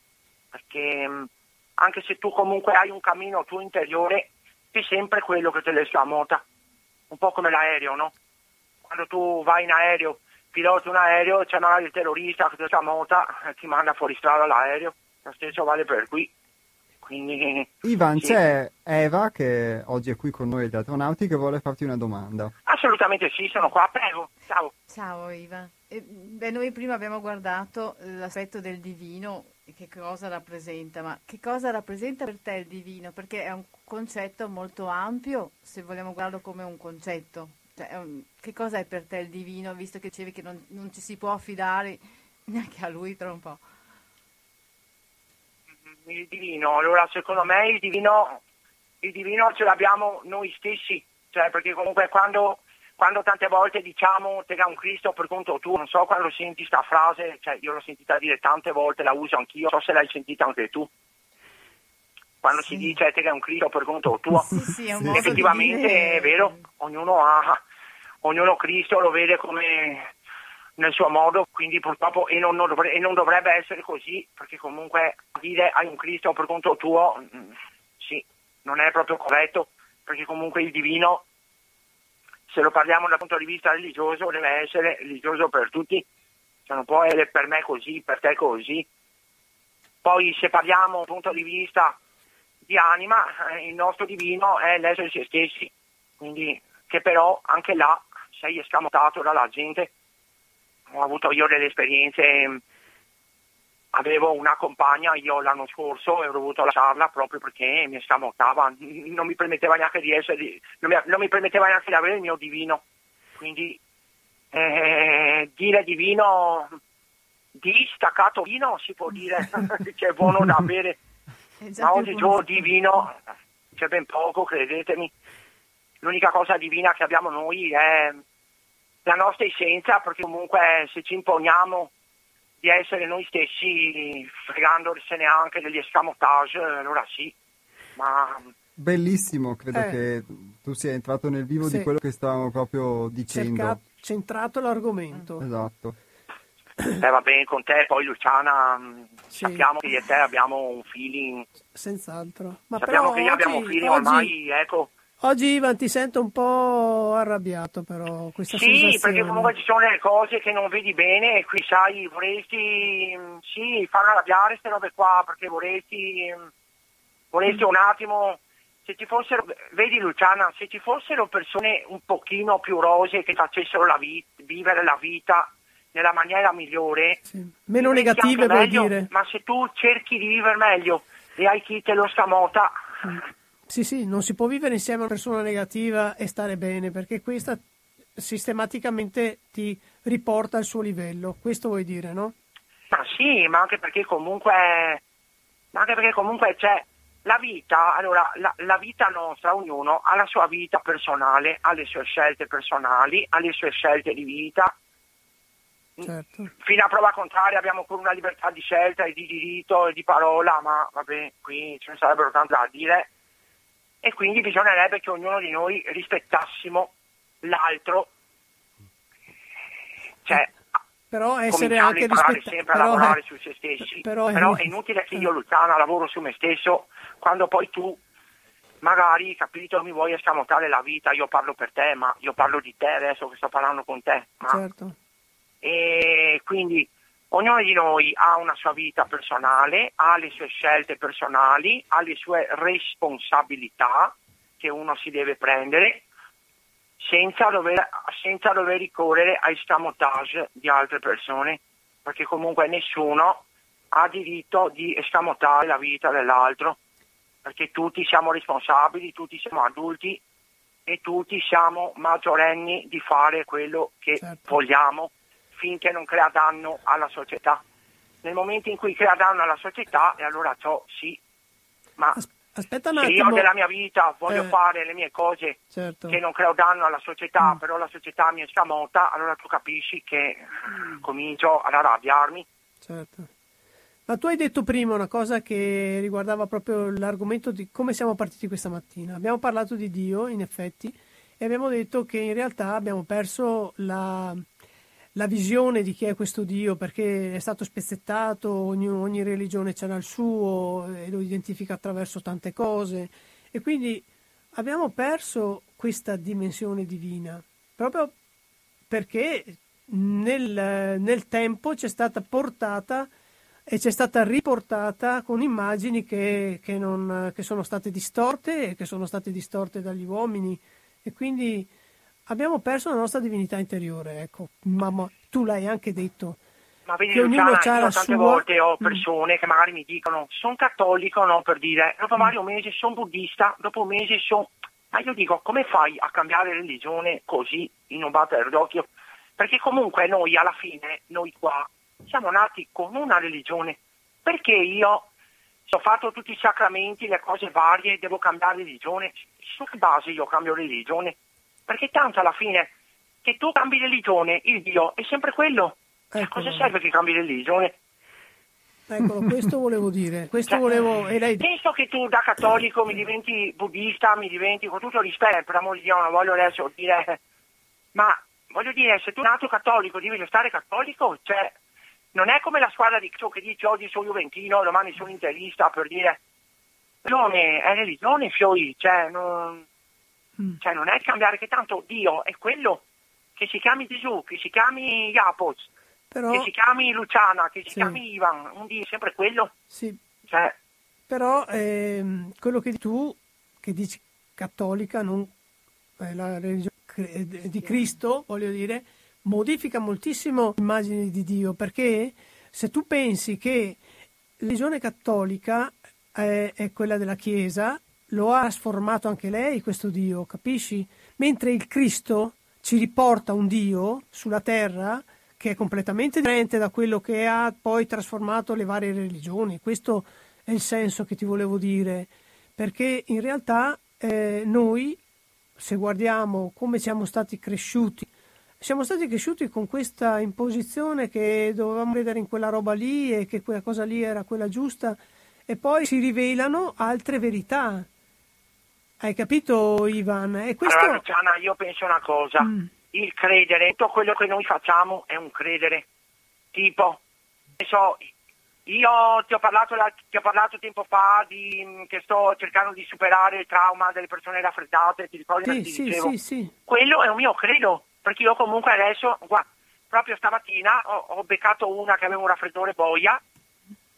perché mh, anche se tu comunque hai un cammino tuo interiore, c'è sempre quello che te le scamota. Un po' come l'aereo, no? Quando tu vai in aereo, piloti un aereo, c'è magari il terrorista che ti scamota e ti manda fuori strada l'aereo. Lo stesso vale per qui. Quindi Ivan, sì. c'è Eva che oggi è qui con noi agli astronauti che vuole farti una domanda. assolutamente sì, sono qua, prego. Ciao. Ciao Iva. Eh, beh, noi prima abbiamo guardato l'aspetto del divino e che cosa rappresenta, ma che cosa rappresenta per te il divino? Perché è un concetto molto ampio, se vogliamo guardarlo come un concetto. Cioè, è che cosa è per te il divino, visto che dicevi che non, non ci si può affidare neanche a lui tra un po'? Il divino, allora secondo me il divino, il divino ce l'abbiamo noi stessi, cioè perché comunque quando, quando tante volte diciamo te un Cristo per conto tuo, non so quando senti sta frase, cioè io l'ho sentita dire tante volte, la uso anch'io, non so se l'hai sentita anche tu. Quando si dice te un Cristo per conto tuo, Sì, sì, è di effettivamente è vero, ognuno ha, ognuno Cristo lo vede come nel suo modo, quindi purtroppo e non, non dovre- e non dovrebbe essere così, perché comunque dire hai un Cristo per conto tuo, mm, sì, non è proprio corretto, perché comunque il divino, se lo parliamo dal punto di vista religioso, deve essere religioso per tutti, cioè non può essere per me così, per te così. Poi se parliamo dal punto di vista di anima, eh, il nostro divino è l'essere se stessi, quindi che però anche là sei escamotato dalla gente. Ho avuto io delle esperienze, mh, avevo una compagna io l'anno scorso e ho dovuto lasciarla proprio perché mi escamotava, non mi permetteva neanche di essere, non mi, non mi permetteva neanche di avere il mio divino. Quindi eh, dire divino, di staccato vino si può dire che è buono da bere. Ma oggigiorno buono. divino c'è ben poco, credetemi. L'unica cosa divina che abbiamo noi è la nostra essenza, perché comunque se ci imponiamo di essere noi stessi, fregandosene anche degli escamotage, allora sì. Ma Bellissimo, credo Eh. che tu sia entrato nel vivo Sì. di quello che stavamo proprio dicendo. Cerca- centrato l'argomento. Esatto. eh, va bene con te, poi Luciana, mh, Sì. sappiamo che io e te abbiamo un feeling, Senz'altro. Ma sappiamo però che io abbiamo un oggi, feeling oggi, ormai, ecco. Oggi, Ivan ti sento un po' arrabbiato però, questa Sì, sensazione. perché comunque ci sono delle cose che non vedi bene e qui sai, vorresti mh, sì, far arrabbiare queste robe qua, perché vorresti, mh, vorresti un attimo, se ci fossero, vedi Luciana, se ci fossero persone un pochino più rose che facessero la vi- vivere la vita nella maniera migliore, Sì. Meno negative meglio, dire? Ma se tu cerchi di vivere meglio e hai chi te lo scamota, Sì, sì, non si può vivere insieme a una persona negativa e stare bene, perché questa sistematicamente ti riporta al suo livello. Questo vuoi dire, no? Ma sì, ma anche perché comunque, ma anche perché comunque c'è la vita, allora la, la vita nostra, ognuno ha la sua vita personale, ha le sue scelte personali, ha le sue scelte di vita. Certo. Fino a prova contraria abbiamo pure una libertà di scelta e di diritto e di parola, ma vabbè, qui ce ne sarebbero tante da dire. E quindi bisognerebbe che ognuno di noi rispettassimo l'altro. Cioè, Però essere anche a imparare rispetta- sempre a però, lavorare eh, su se stessi. però Però, è- è inutile che io, Luciana, lavoro su me stesso quando poi tu magari, capito, mi vuoi escamotare la vita, io parlo per te, ma io parlo di te adesso che sto parlando con te. Ma- Certo. E quindi ognuno di noi ha una sua vita personale, ha le sue scelte personali, ha le sue responsabilità che uno si deve prendere senza dover, senza dover ricorrere a escamotage di altre persone, perché comunque nessuno ha diritto di escamotare la vita dell'altro, perché tutti siamo responsabili, tutti siamo adulti e tutti siamo maggiorenni di fare quello che Certo. vogliamo finché non crea danno alla società. Nel momento in cui crea danno alla società, e allora ciò sì, ma As- Aspetta un Se attimo. io della mia vita voglio Eh. fare le mie cose Certo. che non creo danno alla società, Mm. però la società mi è scamota, allora tu capisci che comincio ad arrabbiarmi. Certo. Ma tu hai detto prima una cosa che riguardava proprio l'argomento di come siamo partiti questa mattina. Abbiamo parlato di Dio, in effetti, e abbiamo detto che in realtà abbiamo perso la, la visione di chi è questo Dio perché è stato spezzettato, ogni, ogni religione c'era il suo e lo identifica attraverso tante cose. E quindi abbiamo perso questa dimensione divina proprio perché nel, nel tempo c'è stata portata e c'è stata riportata con immagini che, che non- che sono state distorte e che sono state distorte dagli uomini. E quindi abbiamo perso la nostra divinità interiore, ecco, ma, ma tu l'hai anche detto. Ma vedi Che ognuno Luciana, c'ha la tante sua- volte ho Mm. persone che magari mi dicono sono cattolico, no, per dire, dopo Mm. vari mesi sono buddista, dopo un mese sono... Ma io dico, come fai a cambiare religione così in un batter d'occhio? Perché comunque noi alla fine, noi qua, siamo nati con una religione. Perché io ho fatto tutti i sacramenti, le cose varie, devo cambiare religione? Su che base io cambio religione? Perché tanto alla fine che tu cambi religione, il Dio è sempre quello. A Ecco. cosa serve che cambi religione? Eccolo, questo volevo dire, questo Cioè, volevo... Lei... Penso che tu da cattolico mi diventi buddista, mi diventi con tutto rispetto, per amore di Dio, non voglio adesso dire, ma voglio dire, se tu nato cattolico devi restare cattolico, cioè, non è come la squadra di ciò che dice oggi sono Juventino, domani sono interista, per dire, religione è religione, fioi, cioè non, Mm. cioè, non è cambiare che tanto Dio è quello che si chiami Gesù, che si chiami Japos, Però, che si chiami Luciana, che si Sì. chiami Ivan, un Dio è sempre quello, sì, cioè, però ehm, quello che tu, che dici cattolica, non eh, la religione cre- di Cristo, voglio dire, modifica moltissimo l'immagine di Dio, perché se tu pensi che la religione cattolica è, è quella della Chiesa, lo ha trasformato anche lei questo Dio, capisci? Mentre il Cristo ci riporta un Dio sulla terra che è completamente differente da quello che ha poi trasformato le varie religioni. Questo è il senso che ti volevo dire, perché in realtà eh, noi, se guardiamo come siamo stati cresciuti, siamo stati cresciuti con questa imposizione che dovevamo credere in quella roba lì e che quella cosa lì era quella giusta e poi si rivelano altre verità. Hai capito Ivan? E questo... Allora Luciana, io penso una cosa, Mm. il credere, tutto quello che noi facciamo è un credere, tipo, so, io ti ho parlato, la- ti ho parlato tempo fa di, mm, che sto cercando di superare il trauma delle persone raffreddate, ti ricordi Sì, ti sì, dicevo? sì, sì. Quello è un mio credo, perché io comunque adesso, guarda, proprio stamattina ho, ho beccato una che aveva un raffreddore boia,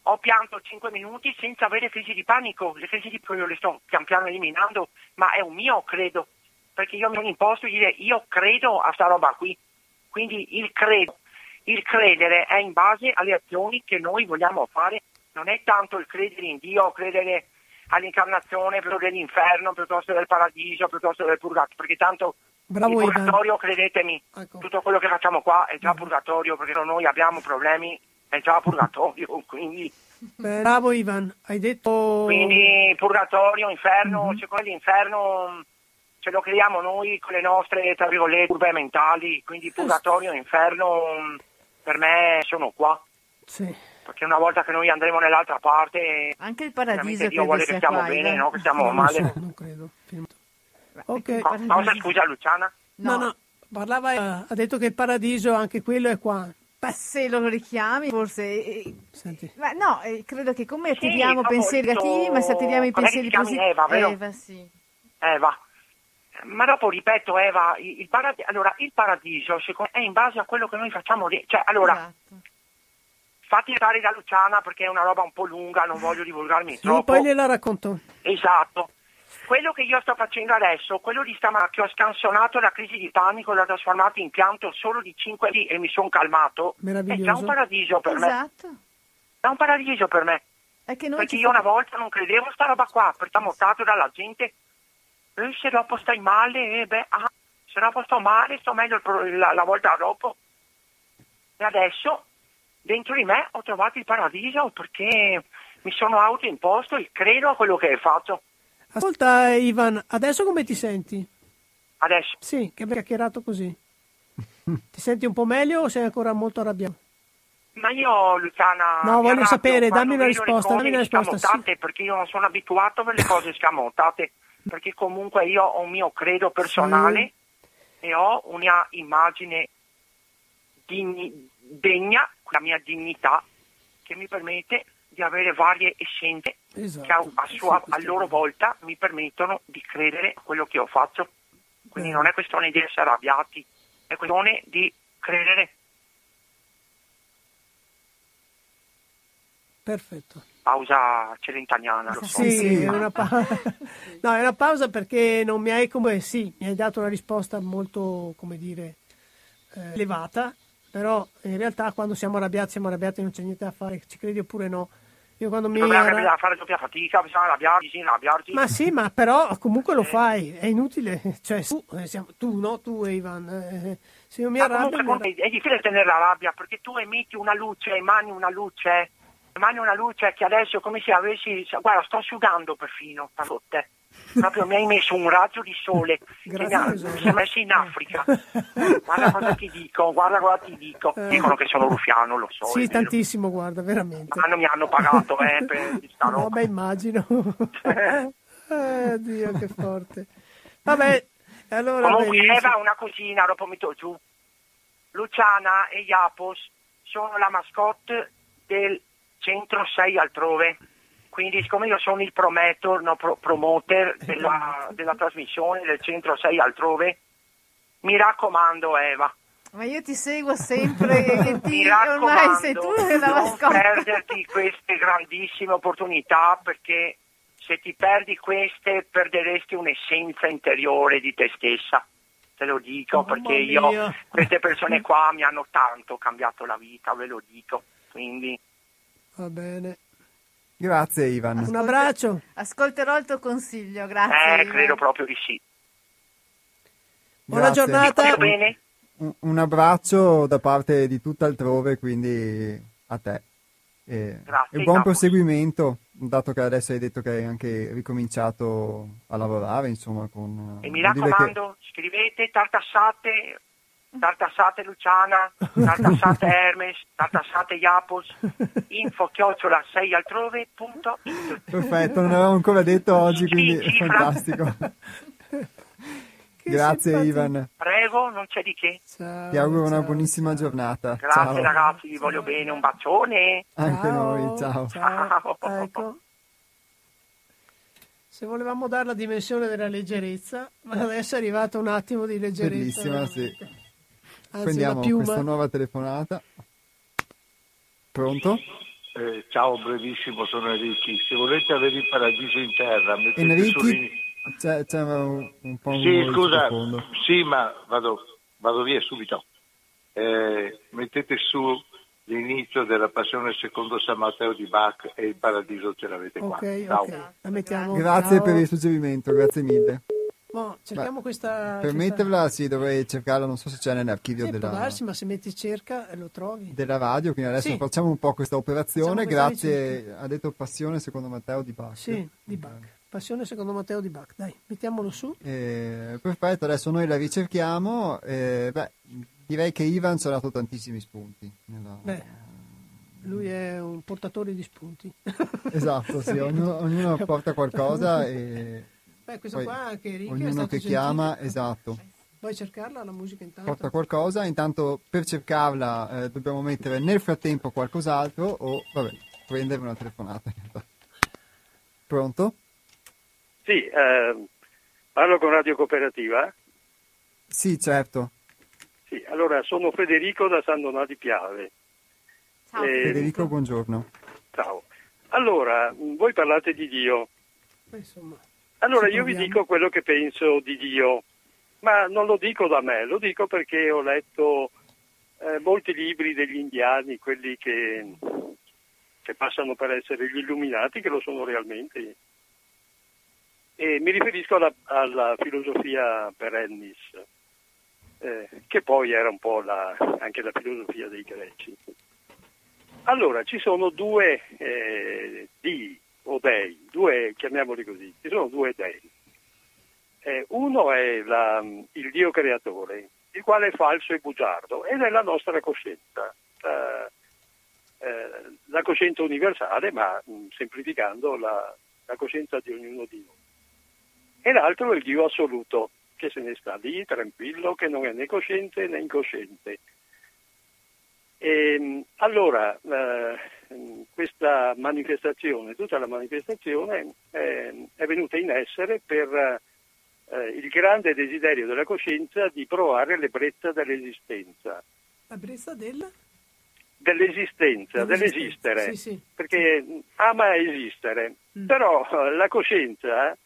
ho pianto 5 minuti senza avere crisi di panico, le crisi di panico le sto pian piano eliminando, ma è un mio credo, perché io mi sono imposto di dire io credo a sta roba qui, quindi il credo, il credere è in base alle azioni che noi vogliamo fare, non è tanto il credere in Dio, credere all'incarnazione piuttosto dell'inferno, piuttosto del paradiso, piuttosto del purgatorio, perché tanto Bravo il Ivan. purgatorio, credetemi, Ecco. tutto quello che facciamo qua è già purgatorio, perché noi abbiamo problemi, è già purgatorio, quindi, Bravo Ivan, hai detto... quindi purgatorio, inferno, Mhm. secondo l'inferno mh, ce lo creiamo noi con le nostre, tra virgolette, curve mentali, quindi purgatorio e inferno per me sono qua, Sì. perché una volta che noi andremo nell'altra parte, Anche il paradiso Dio vuole che stiamo qua, bene, Ivan. no? che stiamo Non male. so, non credo. Ok. Co- Cosa scusa Luciana? No, no, parlava, eh, ha detto che il paradiso, anche quello è qua. Se lo richiami, forse. eh, Senti. Ma no, eh, credo che come Sì, attiriamo pensieri molto- negativi, ma se attiriamo i pensieri positivi. Eva, vero? Eva, sì. Eva. Ma dopo ripeto Eva, il, il paradi- allora, il paradiso secondo- è in base a quello che noi facciamo, cioè allora Esatto. fatti stare da Luciana perché è una roba un po' lunga, non voglio divulgarmi Sì, troppo. poi gliela racconto. Esatto. Quello che io sto facendo adesso, quello di stamattina che ho scansionato la crisi di panico, l'ho trasformato in pianto solo di 5 lì e mi sono calmato, è già un paradiso per me. Esatto. È un paradiso per me. Perché io una volta non credevo a sta roba qua, perché ho mostrato dalla gente, e se dopo stai male, eh, beh, ah, se dopo sto male, sto meglio la, la volta dopo. E adesso, dentro di me, ho trovato il paradiso perché mi sono autoimposto il credo a quello che hai fatto. Ascolta Ivan, adesso come ti senti? Adesso, Sì, che abbiamo chiacchierato così. Ti senti un po' meglio o sei ancora molto arrabbiato? ma io Luciana... No, voglio sapere, dammi una risposta, dammi una risposta, sì. perché io non sono abituato per le cose scamotate, perché comunque io ho un mio credo personale e ho una immagine digni- degna, la mia dignità, che mi permette di avere varie essenze Esatto. che a, a sua- a loro volta mi permettono di credere a quello che io faccio. Quindi Bene. non è questione di essere arrabbiati, è questione di credere. Perfetto. Pausa celentaniana, lo so. Sì, sì. È, una pa- no, è una pausa perché non mi hai come sì, mi hai dato una risposta molto, come dire, eh, elevata, però in realtà quando siamo arrabbiati siamo arrabbiati non c'è niente da fare, ci credi oppure no. Io quando mi Non bisogna arra- fare doppia fatica, bisogna arrabbiarsi, arrabbiarsi. Ma sì, ma però comunque lo fai, è inutile, cioè tu, eh, siamo- tu no, tu Ivan, eh, se io mi arrabbio... comunque mi è difficile tenere la rabbia perché tu emetti una luce, emani una luce, emani una luce che adesso è come se avessi, guarda sto asciugando perfino, stanotte. Proprio mi hai messo un raggio di sole che mi, ha, messo in Africa. Guarda cosa ti dico, guarda cosa ti dico. Dicono che sono ruffiano, lo so. Eh. Sì, è vero. tantissimo, guarda, veramente. Ma non mi hanno pagato eh, per questa roba. beh, immagino. eh, Dio, che forte. Vabbè, allora... Comunque benissimo. Eva una cosina, dopo metto giù. Luciana e Iapos sono la mascotte del centro 6 altrove. Quindi siccome io sono il promoter, no, pro- promoter della, della trasmissione del centro 6 altrove, mi raccomando Eva, Ma io ti seguo sempre e mi ti, ormai sei tu raccomando, la non perderti queste grandissime opportunità perché se ti perdi queste perderesti un'essenza interiore di te stessa. Te lo dico Mamma perché io, queste persone qua mi hanno tanto cambiato la vita, ve lo dico. Quindi Va bene. Grazie Ivan. Un abbraccio. Ascolterò il tuo consiglio, grazie. eh, Ivan. credo proprio di sì. Buona Grazie. giornata. Un, un abbraccio da parte di tutt'altrove, quindi a te. E, Grazie, e buon Jacopo. proseguimento, dato che adesso hai detto che hai anche ricominciato a lavorare, insomma, con... E mi vuol dire che- raccomando, scrivete tartassate, tartassate Luciana, tartassate Hermes, tartassate Iapos, info chiocciola 6 altrove.it. Perfetto, non l'avevo ancora detto oggi, quindi è fantastico. Grazie simpatico. Ivan, Prego, non c'è di che. Ciao, ti auguro una ciao, buonissima ciao. giornata. Grazie ciao. ragazzi, vi voglio bene, un bacione. Anche Ciao, noi, ciao. ciao. Ecco. Se volevamo dare la dimensione della leggerezza, ma adesso è arrivato un attimo di leggerezza. Bellissima, sì. Anzi, Prendiamo la piuma. questa nuova telefonata. Pronto? Eh, ciao, brevissimo, sono Enrichi. Se volete avere il paradiso in terra, mettete Enrichi? C'è, c'è un, un po' un Sì, scusa, sì, ma vado, vado via subito. Eh, mettete su l'inizio della passione secondo San Matteo di Bach e il paradiso ce l'avete qua. Ok, Ciao. ok. La mettiamo. Grazie Ciao. per il suggerimento, grazie mille. Boh, cerchiamo Beh, questa. Per questa- metterla sì, dovrei cercarla, non so se c'è nell'archivio Sì, può della, darsi, ma se metti cerca lo trovi. della radio, quindi adesso Sì. facciamo un po' questa operazione, Facciamo grazie, ha detto Passione secondo Matteo di Bach. Sì, di Bach. Passione secondo Matteo di Bach. Dai, mettiamolo su. Eh, perfetto, adesso noi la ricerchiamo. eh, beh, direi che Ivan ci ha dato tantissimi spunti. nella- Beh, lui è un portatore di spunti. Esatto, sì, ognuno, ognuno porta qualcosa e Beh, questa poi qua anche Enrico è ognuno stato che gentile. chiama, esatto, Vuoi cercarla la musica intanto? porta qualcosa. Intanto per cercarla eh, dobbiamo mettere nel frattempo qualcos'altro o, vabbè, prendere una telefonata. Pronto? Sì, eh, parlo con Radio Cooperativa. Sì, certo. Sì, allora sono Federico da San Donato di Piave. Ciao. Eh, Federico, buongiorno. Ciao. Allora, voi parlate di Dio. Insomma, Allora io vi dico quello che penso di Dio, ma non lo dico da me, lo dico perché ho letto eh, molti libri degli indiani, quelli che, che passano per essere gli illuminati, che lo sono realmente. E mi riferisco alla, alla filosofia perennis, eh, che poi era un po' la- anche la filosofia dei greci. Allora, ci sono due eh, dii o dei, due chiamiamoli così, ci sono due dei. Eh, uno è la- il Dio creatore, il quale è falso e bugiardo, ed è la nostra coscienza, eh, eh, la coscienza universale, ma mh, semplificando la, la coscienza di ognuno di noi. E l'altro è il Dio assoluto, che se ne sta lì tranquillo, che non è né cosciente né incosciente. E, allora, eh, questa manifestazione, tutta la manifestazione eh, è venuta in essere per eh, il grande desiderio della coscienza di provare l'ebbrezza dell'esistenza, La brezza del... dell'esistenza, dell'esistere, sì, sì. perché ama esistere, Mm. però la coscienza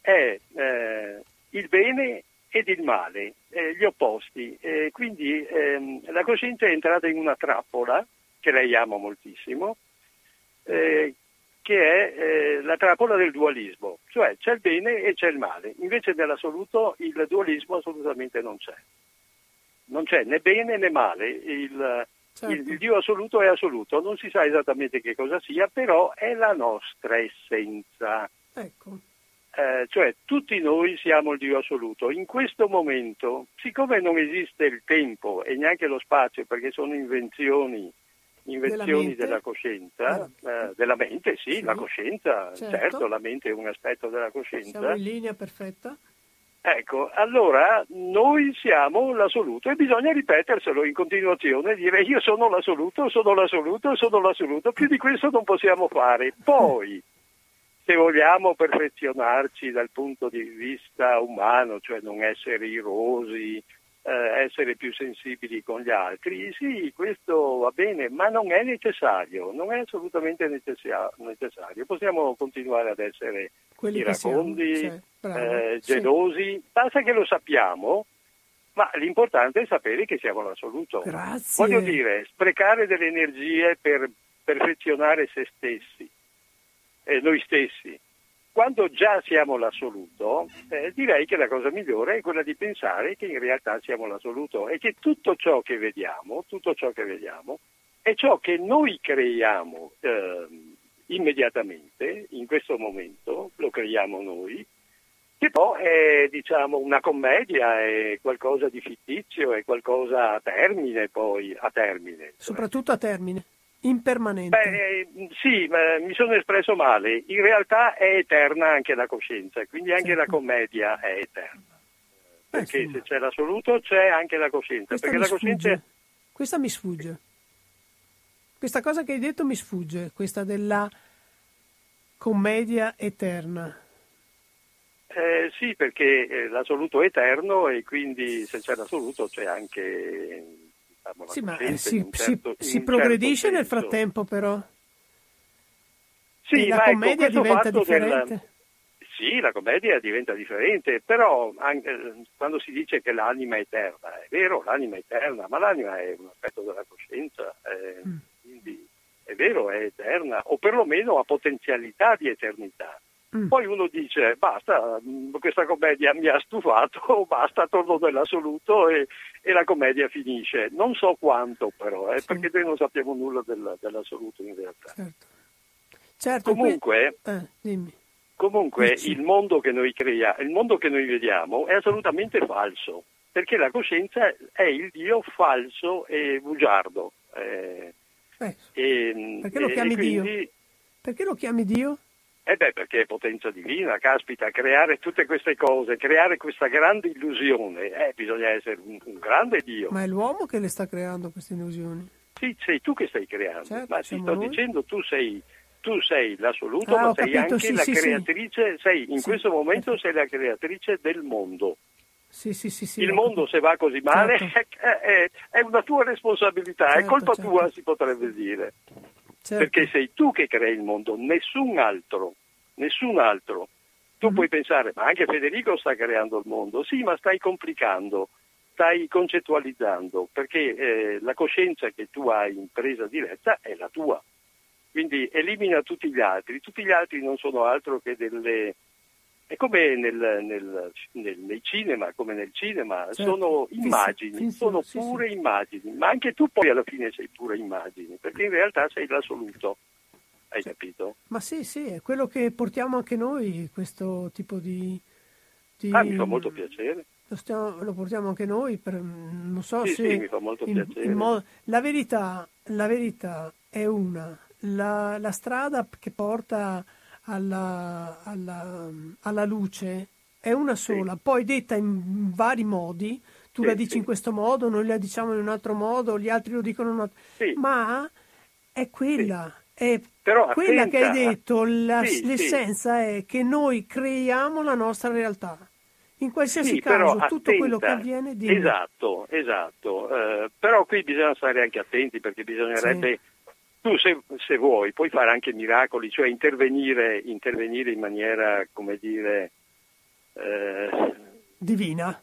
è eh, il bene ed il male, eh, gli opposti, quindi ehm, la coscienza è entrata in una trappola, che lei ama moltissimo, eh, che è eh, la trappola del dualismo, cioè c'è il bene e c'è il male, invece nell'assoluto il dualismo assolutamente non c'è. Non c'è né bene né male, il, Certo. il- il Dio assoluto è assoluto, non si sa esattamente che cosa sia, però è la nostra essenza. Ecco. Eh, cioè tutti noi siamo il Dio assoluto. In questo momento, siccome non esiste il tempo e neanche lo spazio, perché sono invenzioni, invenzioni mente? della coscienza, eh, della mente, sì, Sì. la coscienza, Certo. certo. la mente è un aspetto della coscienza. Siamo in linea perfetta. Ecco, allora noi siamo l'assoluto e bisogna ripeterselo in continuazione, dire io sono l'assoluto, sono l'assoluto, sono l'assoluto, più di questo non possiamo fare. Poi, se vogliamo perfezionarci dal punto di vista umano, cioè non essere irosi, eh, essere più sensibili con gli altri, sì, questo va bene, ma non è necessario, non è assolutamente necessario. Possiamo continuare ad essere Quelli siamo. iracondi, Sì, bravo. eh, Sì. gelosi, basta che lo sappiamo, ma l'importante è sapere che siamo l'assoluto. Grazie. Voglio dire, sprecare delle energie per perfezionare se stessi, eh, noi stessi. Quando già siamo l'assoluto, eh, direi che la cosa migliore è quella di pensare che in realtà siamo l'assoluto e che tutto ciò che vediamo, tutto ciò che vediamo, è ciò che noi creiamo ehm, immediatamente, in questo momento, lo creiamo noi, che poi è diciamo una commedia, è qualcosa di fittizio, è qualcosa a termine poi, a termine. Soprattutto a termine. Impermanente. Beh, eh, sì, mi sono espresso male. In realtà è eterna anche la coscienza, quindi anche la commedia è eterna. Perché Certo. insomma. se c'è l'assoluto c'è anche la coscienza. Questa perché mi la coscienza sfugge. Questa mi sfugge. Questa cosa che hai detto mi sfugge, questa della commedia eterna. Eh, sì, perché eh, l'assoluto è eterno e quindi se c'è l'assoluto c'è anche Sì, ma coscienza si, si- certo- si un progredisce certo nel frattempo però. Sì, e la ecco, commedia questo diventa fatto del- differente. Sì, la commedia diventa differente, però anche, eh, quando si dice che l'anima è eterna, è vero, l'anima è eterna, ma l'anima è un aspetto della coscienza, eh, Mm. quindi è vero, è eterna, o perlomeno ha potenzialità di eternità. Mm. Poi uno dice basta, mh, questa commedia mi ha stufato, basta, torno nell'assoluto e, e la commedia finisce. Non so quanto però, eh, Sì. perché noi non sappiamo nulla del- dell'assoluto in realtà. Certo. Certo, Comunque, que- eh, dimmi. Comunque il mondo che noi creiamo, il mondo che noi vediamo è assolutamente falso, perché la coscienza è il Dio falso e bugiardo. eh, Eh, e, Perché lo chiami quindi, perché lo chiami Dio? Eh beh, perché è potenza divina, caspita, creare tutte queste cose, creare questa grande illusione, eh, bisogna essere un, un grande Dio. Ma è l'uomo che le sta creando queste illusioni. Sì, sei tu che stai creando, Certo, ma ti sto noi. dicendo tu sei, tu sei l'assoluto, Ah, ma sei capito, anche sì, la sì, sì. creatrice, sei in Sì, questo momento sei la creatrice del mondo. Sì, sì, sì, sì. il mondo se va così male Certo. è, è- è una tua responsabilità, è Certo, colpa certo. tua si potrebbe dire, Certo. perché sei tu che crei il mondo, nessun altro, nessun altro. Tu Mhm. puoi pensare, ma anche Federico sta creando il mondo, sì, ma stai complicando, stai concettualizzando, perché eh, la coscienza che tu hai in presa diretta è la tua. Quindi elimina tutti gli altri, tutti gli altri non sono altro che delle... È come nel, nel- nel- nei cinema, come nel cinema, Certo. sono immagini, fissi- sono sì, sì. pure immagini, ma anche tu poi alla fine sei pure immagini, perché in realtà sei l'assoluto. hai capito? Ma sì, sì, è quello che portiamo anche noi, questo tipo di... di- Ah, mi fa molto piacere. Lo, stiamo- lo portiamo anche noi, per, non so Sì, se... sì, mi fa molto il- piacere. il mo- la, verità, la verità è una, la, la strada che porta alla, alla- alla luce è una sola, poi detta in vari modi, tu Sì, la dici sì. in questo modo, noi la diciamo in un altro modo, gli altri lo dicono in un altro... Sì. Ma è quella, è Però quella che hai attenta. detto, la- Sì, sì. l'essenza è che noi creiamo la nostra realtà. In qualsiasi Sì, caso, però tutto quello che attenta. avviene di Esatto, esatto. Eh, però qui bisogna stare anche attenti perché bisognerebbe, tu se, se vuoi, puoi fare anche miracoli, cioè intervenire, intervenire in maniera, come dire, eh, divina.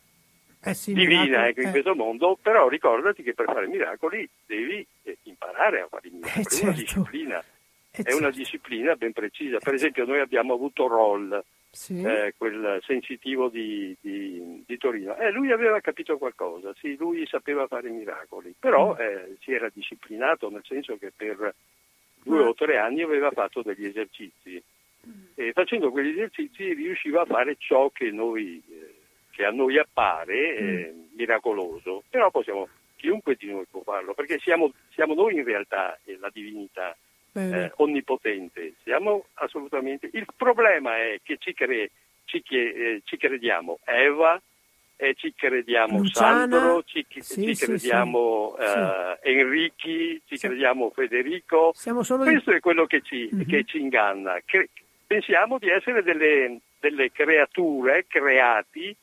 Eh sì, divina ecco, in eh. questo mondo, però ricordati che per fare miracoli devi eh, imparare a fare i miracoli, Eh, è una certo. disciplina. Eh, È una certo. disciplina ben precisa. Per esempio, noi abbiamo avuto Roll, Sì. eh, quel sensitivo di, di- di Torino. E lui aveva capito qualcosa, sì, lui sapeva fare miracoli, però Mm. eh, si era disciplinato nel senso che per due o tre anni aveva fatto degli esercizi e facendo quegli esercizi riusciva a fare ciò che, noi, eh, che a noi appare eh, miracoloso, però possiamo, chiunque di noi può farlo, perché siamo, siamo noi in realtà eh, la divinità. Eh, onnipotente. Siamo assolutamente. Il problema è che ci, cre- ci, eh, ci crediamo Eva, eh, ci crediamo Luciana, Sandro, ci, sì, ci sì, crediamo sì. eh, Enrichi, ci Sì. crediamo Federico. Siamo solo Questo è quello che ci, Mhm. che ci inganna. Cre- pensiamo di essere delle, delle creature creati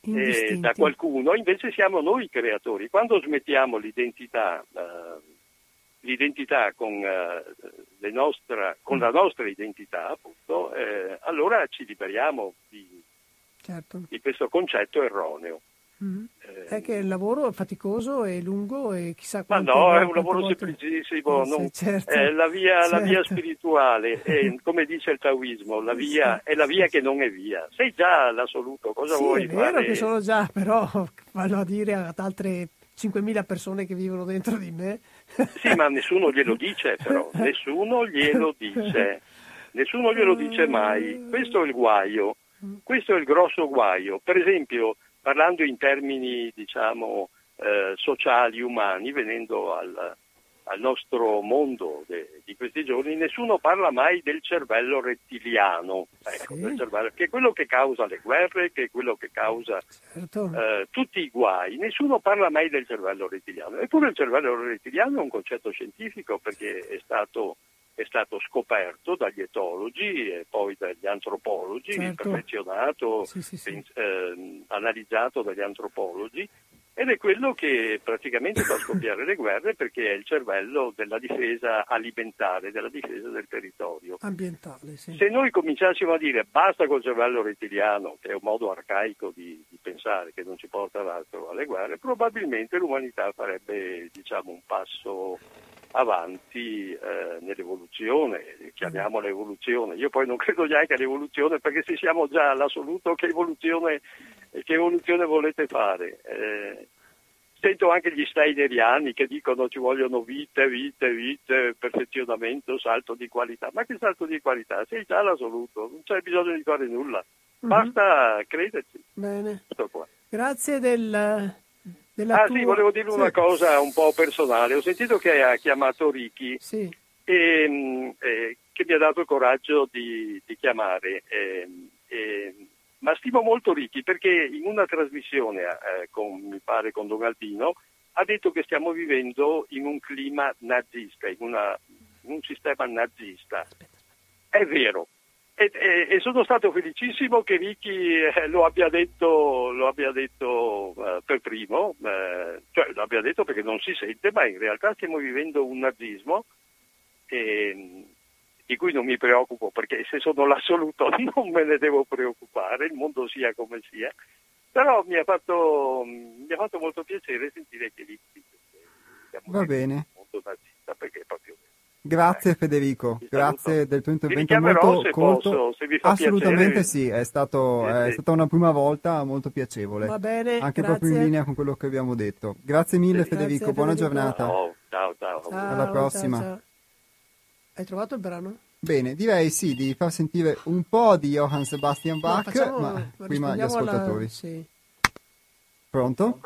eh, da qualcuno, invece siamo noi creatori. Quando smettiamo l'identità, eh, l'identità con, eh, nostra- con la nostra identità, appunto, eh, allora ci liberiamo di, Certo. di questo concetto erroneo. Mhm. Eh, È che il lavoro è faticoso e lungo e chissà ma quante no, è un lavoro volte- semplicissimo, Eh, sì, non- certo. è la via, la via Certo. spirituale, è, come dice il taoismo, la via, è la via che non è via. Sei già l'assoluto, cosa Sì, vuoi è vero fare? che sono già, però vanno a dire ad altre 5.000 persone che vivono dentro di me. Sì, ma nessuno glielo dice però, nessuno glielo dice, nessuno glielo dice mai. Questo è il guaio, questo è il grosso guaio. Per esempio, parlando in termini, diciamo, eh, sociali, umani, venendo al, al nostro mondo de- di questi giorni, nessuno parla mai del cervello rettiliano, ecco, Sì. del cervello, che è quello che causa le guerre, che è quello che causa Certo. eh, tutti i guai, nessuno parla mai del cervello rettiliano. Eppure il cervello rettiliano è un concetto scientifico perché è stato, è stato scoperto dagli etologi e poi dagli antropologi, Certo. perfezionato, Sì, sì, ehm, analizzato dagli antropologi ed è quello che praticamente fa scoppiare le guerre perché è il cervello della difesa alimentare, della difesa del territorio. Ambientale, sì. Se noi cominciassimo a dire basta col cervello rettiliano, che è un modo arcaico di, di pensare che non ci porta l'altro alle guerre, probabilmente l'umanità farebbe diciamo, un passo avanti eh, nell'evoluzione, chiamiamola evoluzione. Io poi non credo neanche all'evoluzione perché se siamo già all'assoluto che evoluzione, che evoluzione volete fare? Eh, Sento anche gli steineriani che dicono ci vogliono vite, vite, vite, perfezionamento, salto di qualità. Ma che salto di qualità? Sei già all'assoluto, non c'è bisogno di fare nulla. Mhm. Basta crederci. Bene. Grazie del, della Ah tua... sì, volevo dire una Sì. cosa un po' personale. Ho sentito che ha chiamato Ricky Sì, e, mh, eh, che mi ha dato il coraggio di, di chiamare. ehm, ehm, ma stimo molto Ricky perché in una trasmissione, eh, con, mi pare con Don Albino, ha detto che stiamo vivendo in un clima nazista, in, una- in un sistema nazista. È vero. E, e- e sono stato felicissimo che Ricky eh, lo abbia detto, lo abbia detto eh, per primo, eh, cioè lo abbia detto perché non si sente, ma in realtà stiamo vivendo un nazismo e, di cui non mi preoccupo perché se sono l'assoluto non me ne devo preoccupare, il mondo sia come sia, però mi ha fatto, mi ha fatto molto piacere sentire che lì stiamo Va bene. Grazie Federico, grazie saluto. del tuo intervento molto se colto. posso, se vi fa Assolutamente piacere. sì, è, stato- è sì. stata una prima volta molto piacevole. va bene. Anche grazie. proprio in linea con quello che abbiamo detto. Grazie mille Sì. Federico, Grazie, buona Federico. giornata. Ciao, ciao, ciao. Ciao, Alla ciao, prossima. ciao. Hai trovato il brano? Bene, direi sì di far sentire un po' di Johann Sebastian No, Bach, facciamo- ma prima gli rispondiamo alla- ascoltatori. sì. Pronto?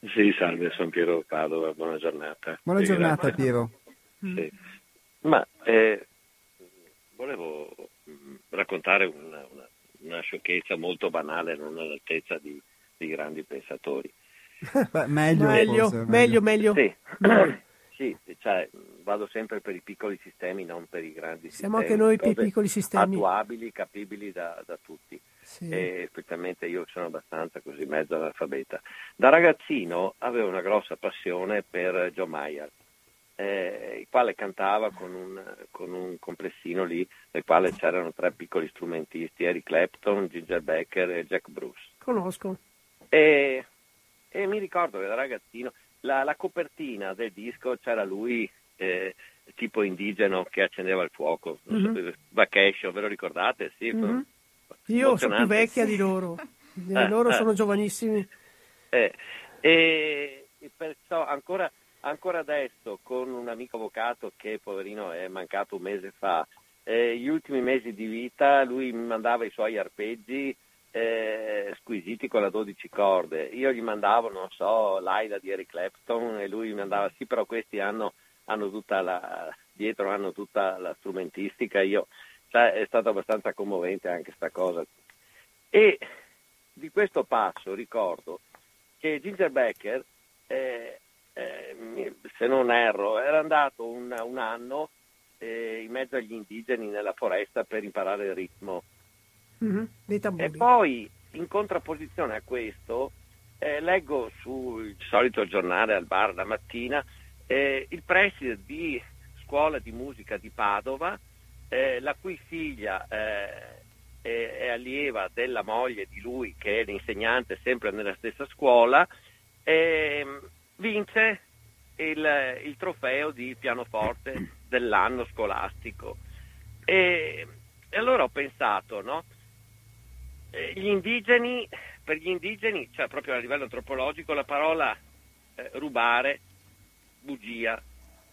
Sì, salve, sono Piero Padova, buona giornata. Buona giornata grazie. Piero. Sì. Ma eh, volevo mm, raccontare una, una- una sciocchezza molto banale, non all'altezza di, di grandi pensatori. Beh, meglio, Meglio, forse, meglio, meglio. Sì, sì, cioè, vado sempre per i piccoli sistemi, non per i grandi Siamo sistemi. anche noi per i piccoli sistemi. Attuabili, capibili da, da tutti. Sì. E specialmente io sono abbastanza così mezzo analfabeta. Da ragazzino avevo una grossa passione per Joe Mayer, eh, il quale cantava con un, con un complessino lì nel quale c'erano tre piccoli strumentisti, Eric Clapton, Ginger Becker e Jack Bruce. Conosco. E, e mi ricordo che da ragazzino la, la copertina del disco c'era lui eh, tipo indigeno che accendeva il fuoco, non so, Mhm. Ve lo ricordate? Sì, Mhm. Io sono più vecchia di loro. Eh, loro eh. sono giovanissimi. Eh, e, e perciò ancora, ancora adesso con un amico avvocato che poverino è mancato un mese fa, eh, gli ultimi mesi di vita lui mi mandava i suoi arpeggi eh, squisiti con la 12 corde, io gli mandavo, non so, l'Aida di Eric Clapton e lui mi mandava sì però questi hanno, hanno tutta la, dietro hanno tutta la strumentistica, io, cioè, è stato abbastanza commovente anche sta cosa. E di questo passo ricordo che Ginger Becker, eh, eh, se non erro, era andato un, un anno eh, in mezzo agli indigeni nella foresta per imparare il ritmo. Mhm, Dei E poi, in contrapposizione a questo, eh, leggo sul solito giornale al bar la mattina eh, il preside di scuola di musica di Padova, eh, la cui figlia eh, è, è allieva della moglie di lui, che è l'insegnante sempre nella stessa scuola, ehm, vince il, il trofeo di pianoforte dell'anno scolastico. E, e allora ho pensato, no? Eh, Gli indigeni, per gli indigeni, cioè proprio a livello antropologico, la parola eh, rubare, bugia,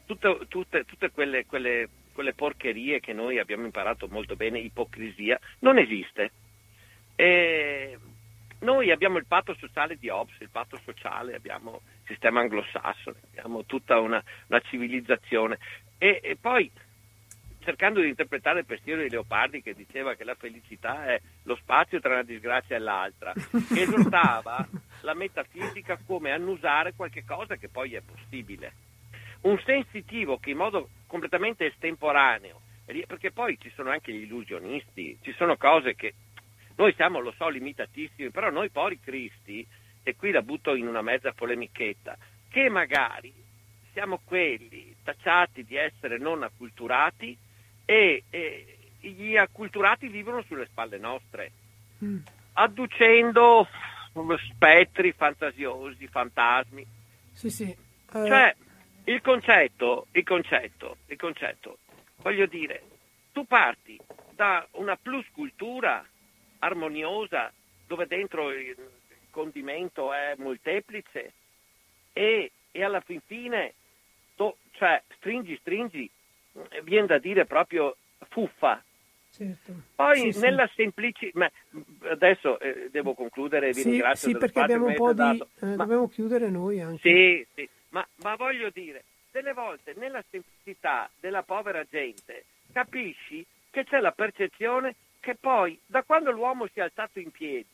tutte, tutte- tutte quelle, quelle- quelle porcherie che noi abbiamo imparato molto bene, ipocrisia, non esiste. E noi abbiamo il patto sociale di Hobbes, il patto sociale, abbiamo il sistema anglosassone, abbiamo tutta una, una civilizzazione. E, e poi cercando di interpretare il pensiero di Leopardi che diceva che la felicità è lo spazio tra una disgrazia e l'altra, che esortava la metafisica come annusare qualche cosa che poi è possibile. Un sensitivo che in modo completamente estemporaneo, perché poi ci sono anche gli illusionisti, ci sono cose che noi siamo, lo so, limitatissimi, però noi poveri cristi, e qui la butto in una mezza polemichetta, che magari siamo quelli tacciati di essere non acculturati e, e gli acculturati vivono sulle spalle nostre, Mm. adducendo spettri fantasiosi, fantasmi. Sì, sì. Eh, Cioè, il concetto, il concetto, il concetto, voglio dire, tu parti da una plus cultura armoniosa dove dentro il condimento è molteplice e, e alla fin fine, to- cioè, stringi, stringi, viene da dire proprio fuffa. certo. Poi Sì, sì. nella semplicità, adesso eh, devo concludere, vi Sì, ringrazio sì, perché abbiamo un po' di... eh, Ma- dobbiamo chiudere noi anche. sì, sì, ma, ma voglio dire, delle volte nella semplicità della povera gente capisci che c'è la percezione che poi, da quando l'uomo si è alzato in piedi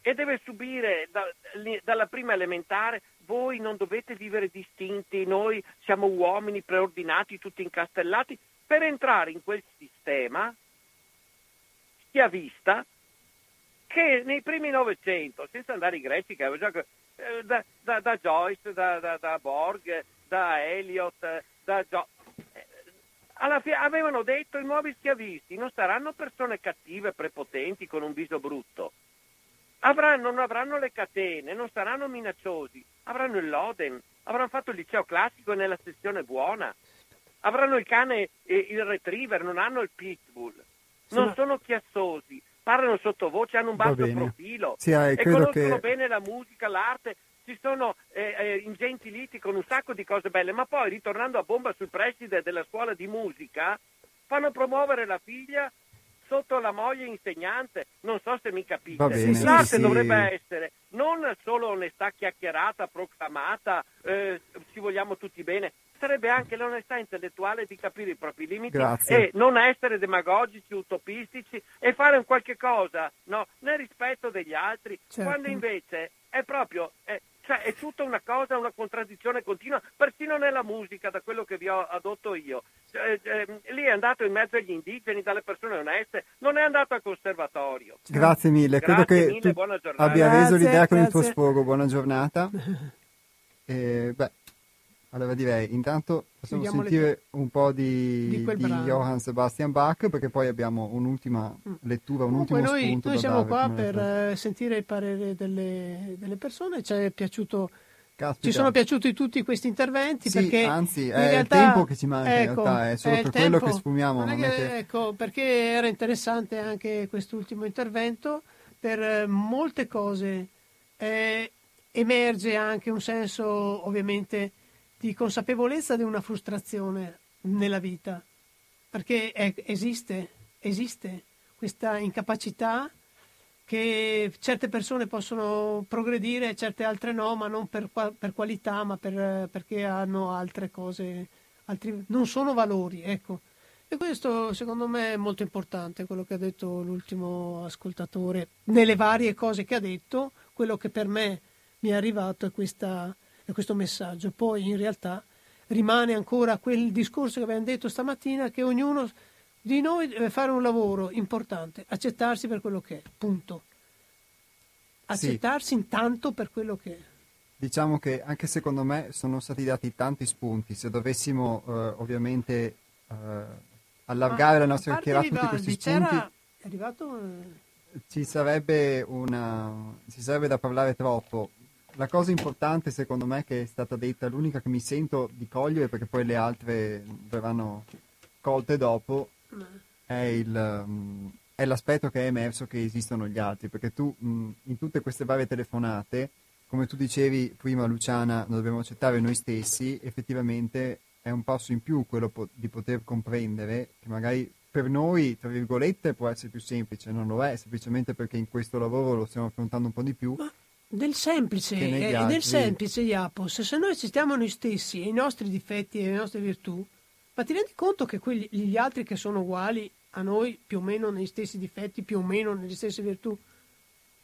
e deve subire da- dalla prima elementare, voi non dovete vivere distinti, noi siamo uomini preordinati, tutti incastellati, per entrare in quel sistema schiavista che nei primi Novecento, senza andare ai greci, che già, eh, da, da- da Joyce, da, da- Borg, da Eliot, eh, da Gio- eh, alla fi- avevano detto i nuovi schiavisti non saranno persone cattive, prepotenti, con un viso brutto. Avranno, non avranno le catene, non saranno minacciosi, avranno il Loden, avranno fatto il liceo classico nella sezione buona, avranno il cane e il retriever, non hanno il pitbull, non ma- sono chiassosi, parlano sottovoce, hanno un basso profilo. Sì, eh, e conoscono che- bene la musica, l'arte, ci sono eh, eh, ingenti liti con un sacco di cose belle, ma poi ritornando a bomba sul preside della scuola di musica, fanno promuovere la figlia sotto la moglie insegnante. Non so se mi capite. Bene, L'arte sì, sì. dovrebbe essere non solo onestà chiacchierata, proclamata, eh, ci vogliamo tutti bene, sarebbe anche l'onestà intellettuale di capire i propri limiti Grazie. e non essere demagogici, utopistici e fare un qualche cosa no, nel rispetto degli altri, Certo. quando invece è proprio... è- cioè, è tutta una cosa, una contraddizione continua, persino nella musica, da quello che vi ho adotto io. Cioè, ehm, lì è andato in mezzo agli indigeni, dalle persone oneste, non è andato al conservatorio. Grazie mille, credo Grazie che mille, tu buona giornata. abbia Grazie, reso l'idea con il tuo grazie. sfogo. Buona giornata. E, beh, allora direi, intanto possiamo le- sentire un po' di, di di. Johann Sebastian Bach, perché poi abbiamo un'ultima lettura, un Comunque ultimo noi, spunto noi siamo qua per lettura. eh, sentire il parere delle, delle persone, ci è piaciuto, Caspita. ci sono piaciuti tutti questi interventi Sì, perché anzi, in è il realtà- tempo che ci manca, in ecco, realtà, è solo il per quello tempo. che sfumiamo, Non è non è che- che- ecco, perché era interessante anche quest'ultimo intervento per eh, molte cose. Eh, emerge anche un senso ovviamente di consapevolezza di una frustrazione nella vita, perché è- esiste, esiste questa incapacità che certe persone possono progredire, certe altre no, ma non per, per qualità, ma per- perché hanno altre cose, altri, non sono valori, ecco. E questo secondo me è molto importante, quello che ha detto l'ultimo ascoltatore, nelle varie cose che ha detto, quello che per me mi è arrivato è, questa- è questo messaggio. Poi in realtà rimane ancora quel discorso che abbiamo detto stamattina, che ognuno di noi deve fare un lavoro importante, accettarsi per quello che è, punto. Sì. Accettarsi intanto per quello che è. Diciamo che anche secondo me sono stati dati tanti spunti. Se dovessimo eh, ovviamente eh, allargare la Ma, nostra a parte chiacchierata a tutti questi spunti, È arrivato... ci sarebbe, una, ci sarebbe da parlare troppo. La cosa importante secondo me che è stata detta, l'unica che mi sento di cogliere perché poi le altre verranno colte dopo, è, il, mm, è l'aspetto che è emerso che esistono gli altri, perché tu in tutte queste varie telefonate, come tu dicevi prima Luciana, dobbiamo accettare noi stessi, effettivamente è un passo in più quello po- di poter comprendere che magari per noi, tra virgolette, può essere più semplice, non lo è, semplicemente perché in questo lavoro lo stiamo affrontando un po' di più. Del semplice, eh, del semplice, Iapos, se noi accettiamo noi stessi e i nostri difetti e le nostre virtù, ma ti rendi conto che quelli, gli altri che sono uguali a noi, più o meno negli stessi difetti, più o meno nelle stesse virtù,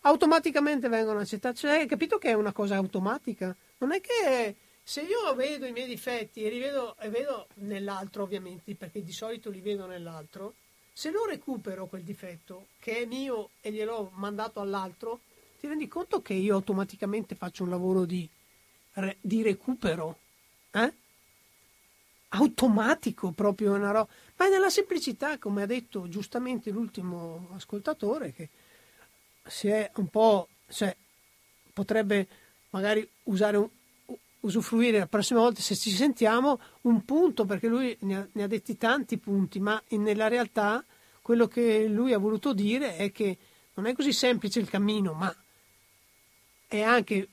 automaticamente vengono accettati? Cioè, hai capito che è una cosa automatica? Non è che se io vedo i miei difetti e li vedo, e vedo nell'altro, ovviamente, perché di solito li vedo nell'altro, se lo recupero quel difetto che è mio e gliel'ho mandato all'altro, ti rendi conto che io automaticamente faccio un lavoro di, di recupero? Eh? Automatico proprio una roba. Ma è nella semplicità, come ha detto giustamente l'ultimo ascoltatore, che si è un po'. cioè, potrebbe magari usare un, usufruire la prossima volta se ci sentiamo un punto perché lui ne ha, ne ha detti tanti punti ma nella realtà quello che lui ha voluto dire è che non è così semplice il cammino ma è anche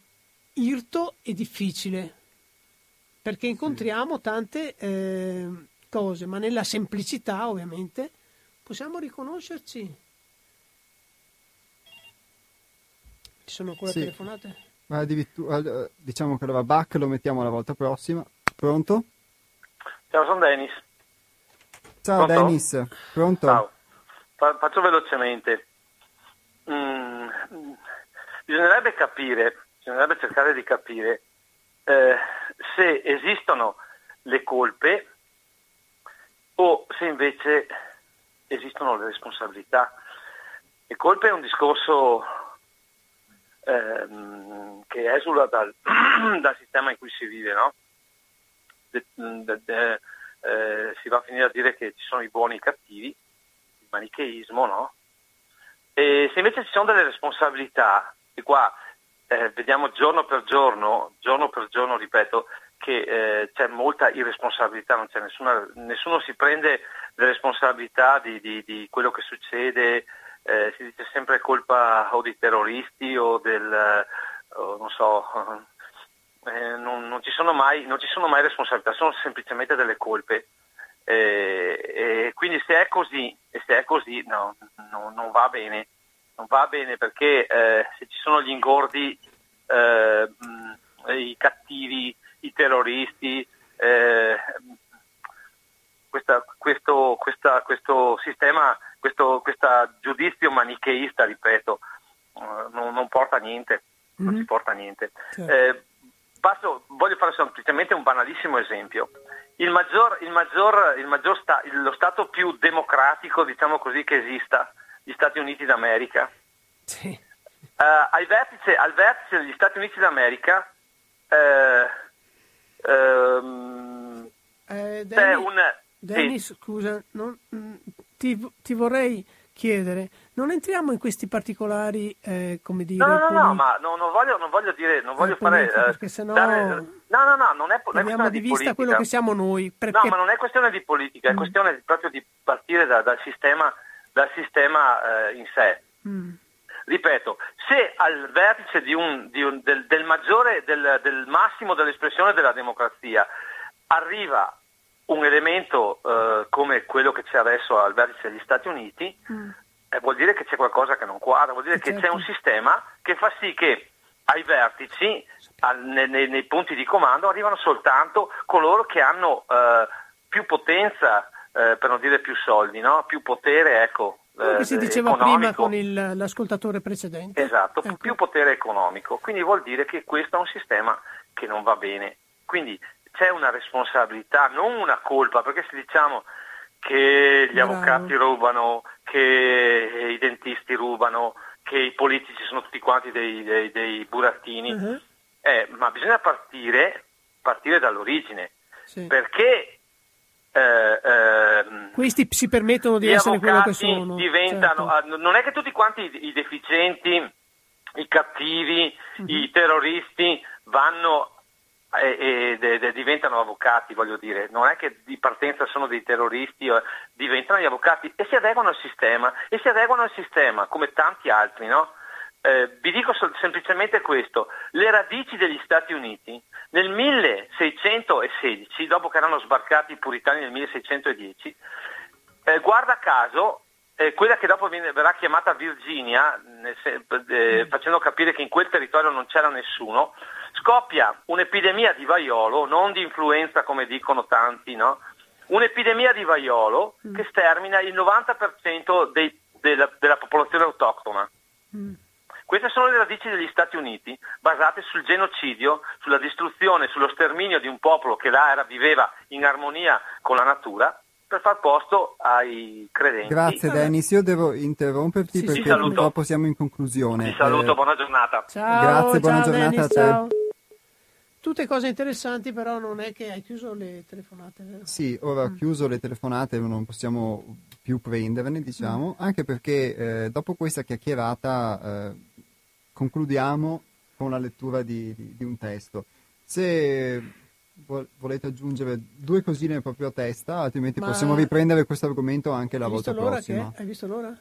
irto e difficile perché incontriamo tante eh, cose ma nella semplicità ovviamente possiamo riconoscerci ci sono ancora Sì. telefonate? Ma addirittura, eh, diciamo che allora Bach lo mettiamo la volta prossima. Pronto? Ciao, sono Dennis. Ciao Pronto? Dennis, pronto? Ciao. Fa- faccio velocemente. Mm, bisognerebbe capire, bisognerebbe cercare di capire eh, se esistono le colpe o se invece esistono le responsabilità. Le colpe è un discorso ehm, che esula dal, dal sistema in cui si vive, no? De- de- de- eh, si va a finire a dire che ci sono i buoni e i cattivi, il manicheismo, no? E se invece ci sono delle responsabilità, qua eh, vediamo giorno per giorno, giorno per giorno, ripeto, che eh, c'è molta irresponsabilità, non c'è nessuna, nessuno si prende le responsabilità di, di- di quello che succede, eh, si dice sempre colpa o dei terroristi o del, eh, o non so, eh, non, non ci sono mai, non ci sono mai responsabilità, sono semplicemente delle colpe. Eh, e quindi se è così, se è così no, no, non va bene, non va bene perché eh, se ci sono gli ingordi, eh, i cattivi, i terroristi, eh, questa, questo, questa, questo, sistema, questo questa giudizio manicheista, ripeto, eh, non, non, porta a niente, mm-hmm. non ci porta a niente. Certo. Eh, passo, voglio fare semplicemente un banalissimo esempio. Il maggior, il maggior, il maggior sta, lo Stato più democratico, diciamo così, che esista, gli Stati Uniti d'America. Sì. Uh, al, vertice, al, vertice, degli Stati Uniti d'America uh, um, eh, c'è un... Dennis, sì. scusa, non, mm, ti, ti vorrei chiedere, non entriamo in questi particolari, eh, come dire... No, no, no, no ma no, non, voglio, non, voglio, dire, non voglio fare... Eh, perché sennò... Dare, no, no, no, non è, non è di, di vista quello che siamo noi. Perché... No, ma non è questione di politica, è mm. questione proprio di partire da, dal sistema, dal sistema eh, in sé. Mm. Ripeto, se al vertice di un, di un, del, del, maggiore, del, del massimo dell'espressione della democrazia arriva un elemento eh, come quello che c'è adesso al vertice degli Stati Uniti, mm. eh, vuol dire che c'è qualcosa che non quadra, vuol dire certo. che c'è un sistema che fa sì che ai vertici, al, nei, nei, punti di comando, arrivano soltanto coloro che hanno eh, più potenza, eh, per non dire più soldi, no? più potere, ecco. Come eh, si diceva economico. prima con il, l'ascoltatore precedente. Esatto, ecco. più potere economico. Quindi vuol dire che questo è un sistema che non va bene. Quindi c'è una responsabilità, non una colpa, perché se diciamo che gli Bravo. avvocati rubano, che i dentisti rubano, che i politici sono tutti quanti dei, dei, dei burattini, uh-huh. eh, ma bisogna partire, partire dall'origine, sì. perché eh, eh, questi si permettono di essere quello che sono. Diventano, certo. Non è che tutti quanti i, deficienti, i cattivi, uh-huh. i terroristi vanno e, e, e, diventano avvocati, voglio dire, non è che di partenza sono dei terroristi, eh, diventano gli avvocati e si adeguano al sistema, e si adeguano al sistema come tanti altri, no? Eh, vi dico semplicemente questo, le radici degli Stati Uniti nel 1616, dopo che erano sbarcati i puritani nel 1610, eh, guarda caso, eh, quella che dopo viene, verrà chiamata Virginia, eh, facendo capire che in quel territorio non c'era nessuno, scoppia un'epidemia di vaiolo, non di influenza come dicono tanti, no? un'epidemia di vaiolo mm. che stermina il 90% dei, della, della, popolazione autoctona. Mm. Queste sono le radici degli Stati Uniti, basate sul genocidio, sulla distruzione, sullo sterminio di un popolo che là era, viveva in armonia con la natura per far posto ai credenti. Grazie Dennis, io devo interromperti sì, perché purtroppo siamo in conclusione. Ti saluto, eh, buona giornata. Ciao, Grazie, buona ciao, giornata Dennis, a te. Ciao. Tutte cose interessanti, però non è che hai chiuso le telefonate, vero? Sì, ora ho mm. chiuso le telefonate, non possiamo più prenderne, diciamo, mm. anche perché eh, dopo questa chiacchierata eh, concludiamo con la lettura di, di, di un testo. Se volete aggiungere due cosine proprio a testa, altrimenti Ma... possiamo riprendere questo argomento anche la volta prossima. Hai visto l'ora?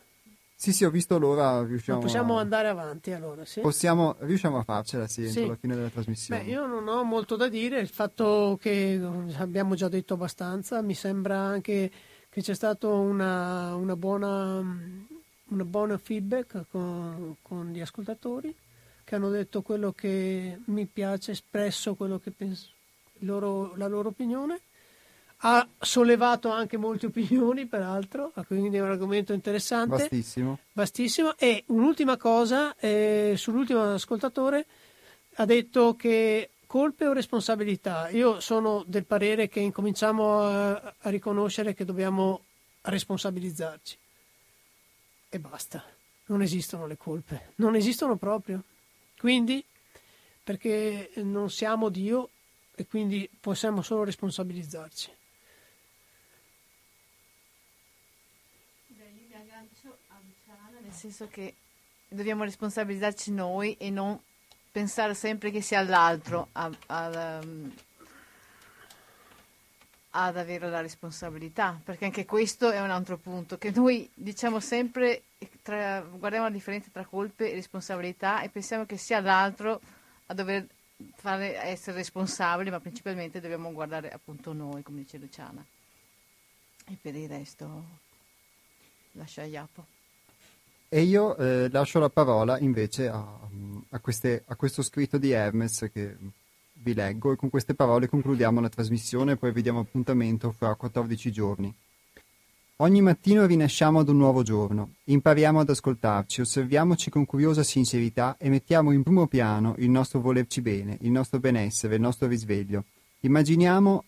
Sì, sì, ho visto l'ora. Riusciamo Ma possiamo a... andare avanti allora, sì? Possiamo, riusciamo a farcela, sì, sì. alla fine della trasmissione. Beh, io non ho molto da dire, il fatto che abbiamo già detto abbastanza, mi sembra anche che c'è stato una, una buona, una buona feedback con, con gli ascoltatori che hanno detto quello che mi piace, espresso quello che penso loro, la loro opinione. Ha sollevato anche molte opinioni, peraltro, quindi è un argomento interessante. Vastissimo. Vastissimo. E un'ultima cosa, eh, sull'ultimo ascoltatore, ha detto che colpe o responsabilità. Io sono del parere che incominciamo a, a riconoscere che dobbiamo responsabilizzarci. E basta. Non esistono le colpe. Non esistono proprio. Quindi, perché non siamo Dio, e quindi possiamo solo responsabilizzarci. Nel senso che dobbiamo responsabilizzarci noi e non pensare sempre che sia l'altro a, a, ad avere la responsabilità, perché anche questo è un altro punto, che noi diciamo sempre, tra, guardiamo la differenza tra colpe e responsabilità e pensiamo che sia l'altro a dover fare, essere responsabili, ma principalmente dobbiamo guardare appunto noi, come dice Luciana. E per il resto lascia Iapo. E io eh, lascio la parola invece a, a, queste- a questo scritto di Hermes che vi leggo e con queste parole concludiamo la trasmissione e poi vi diamo appuntamento fra 14 giorni. Ogni mattino rinasciamo ad un nuovo giorno, impariamo ad ascoltarci, osserviamoci con curiosa sincerità e mettiamo in primo piano il nostro volerci bene, il nostro benessere, il nostro risveglio. Immaginiamo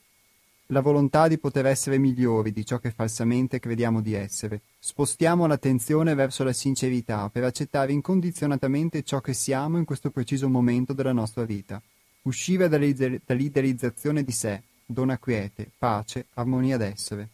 la volontà di poter essere migliori di ciò che falsamente crediamo di essere. Spostiamo l'attenzione verso la sincerità per accettare incondizionatamente ciò che siamo in questo preciso momento della nostra vita. Dall'ide- dall'idealizzazione di sé dona quiete, pace, armonia d'essere.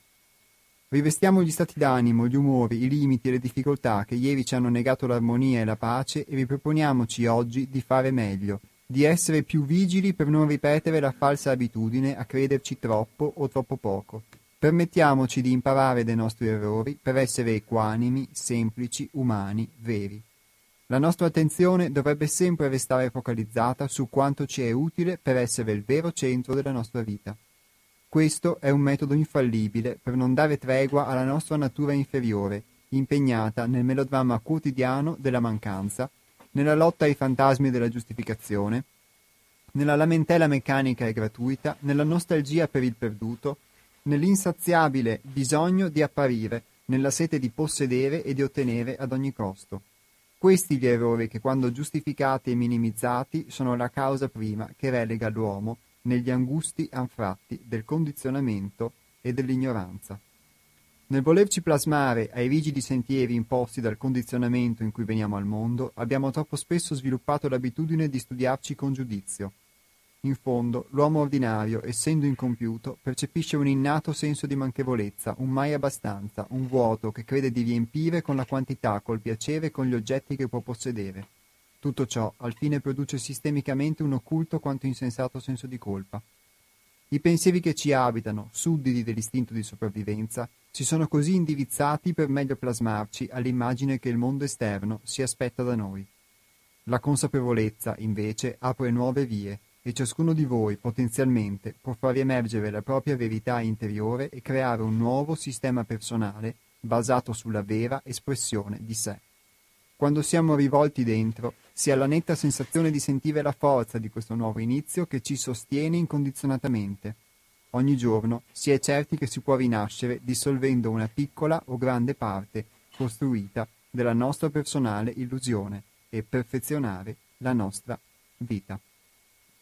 Rivestiamo gli stati d'animo, gli umori, i limiti e le difficoltà che ieri ci hanno negato l'armonia e la pace e riproponiamoci oggi di fare meglio, di essere più vigili per non ripetere la falsa abitudine a crederci troppo o troppo poco. Permettiamoci di imparare dai nostri errori per essere equanimi, semplici, umani, veri. La nostra attenzione dovrebbe sempre restare focalizzata su quanto ci è utile per essere il vero centro della nostra vita. Questo è un metodo infallibile per non dare tregua alla nostra natura inferiore, impegnata nel melodramma quotidiano della mancanza, nella lotta ai fantasmi della giustificazione, nella lamentela meccanica e gratuita, nella nostalgia per il perduto, nell'insaziabile bisogno di apparire, nella sete di possedere e di ottenere ad ogni costo. Questi gli errori che quando giustificati e minimizzati sono la causa prima che relega l'uomo negli angusti anfratti del condizionamento e dell'ignoranza. Nel volerci plasmare ai rigidi sentieri imposti dal condizionamento in cui veniamo al mondo, abbiamo troppo spesso sviluppato l'abitudine di studiarci con giudizio. In fondo, l'uomo ordinario, essendo incompiuto, percepisce un innato senso di manchevolezza, un mai abbastanza, un vuoto che crede di riempire con la quantità, col piacere e con gli oggetti che può possedere. Tutto ciò al fine produce sistemicamente un occulto quanto insensato senso di colpa. I pensieri che ci abitano, sudditi dell'istinto di sopravvivenza, si sono così indirizzati per meglio plasmarci all'immagine che il mondo esterno si aspetta da noi. La consapevolezza, invece, apre nuove vie e ciascuno di voi potenzialmente può far emergere la propria verità interiore e creare un nuovo sistema personale basato sulla vera espressione di sé. Quando siamo rivolti dentro, si ha la netta sensazione di sentire la forza di questo nuovo inizio che ci sostiene incondizionatamente. Ogni giorno si è certi che si può rinascere dissolvendo una piccola o grande parte costruita della nostra personale illusione e perfezionare la nostra vita.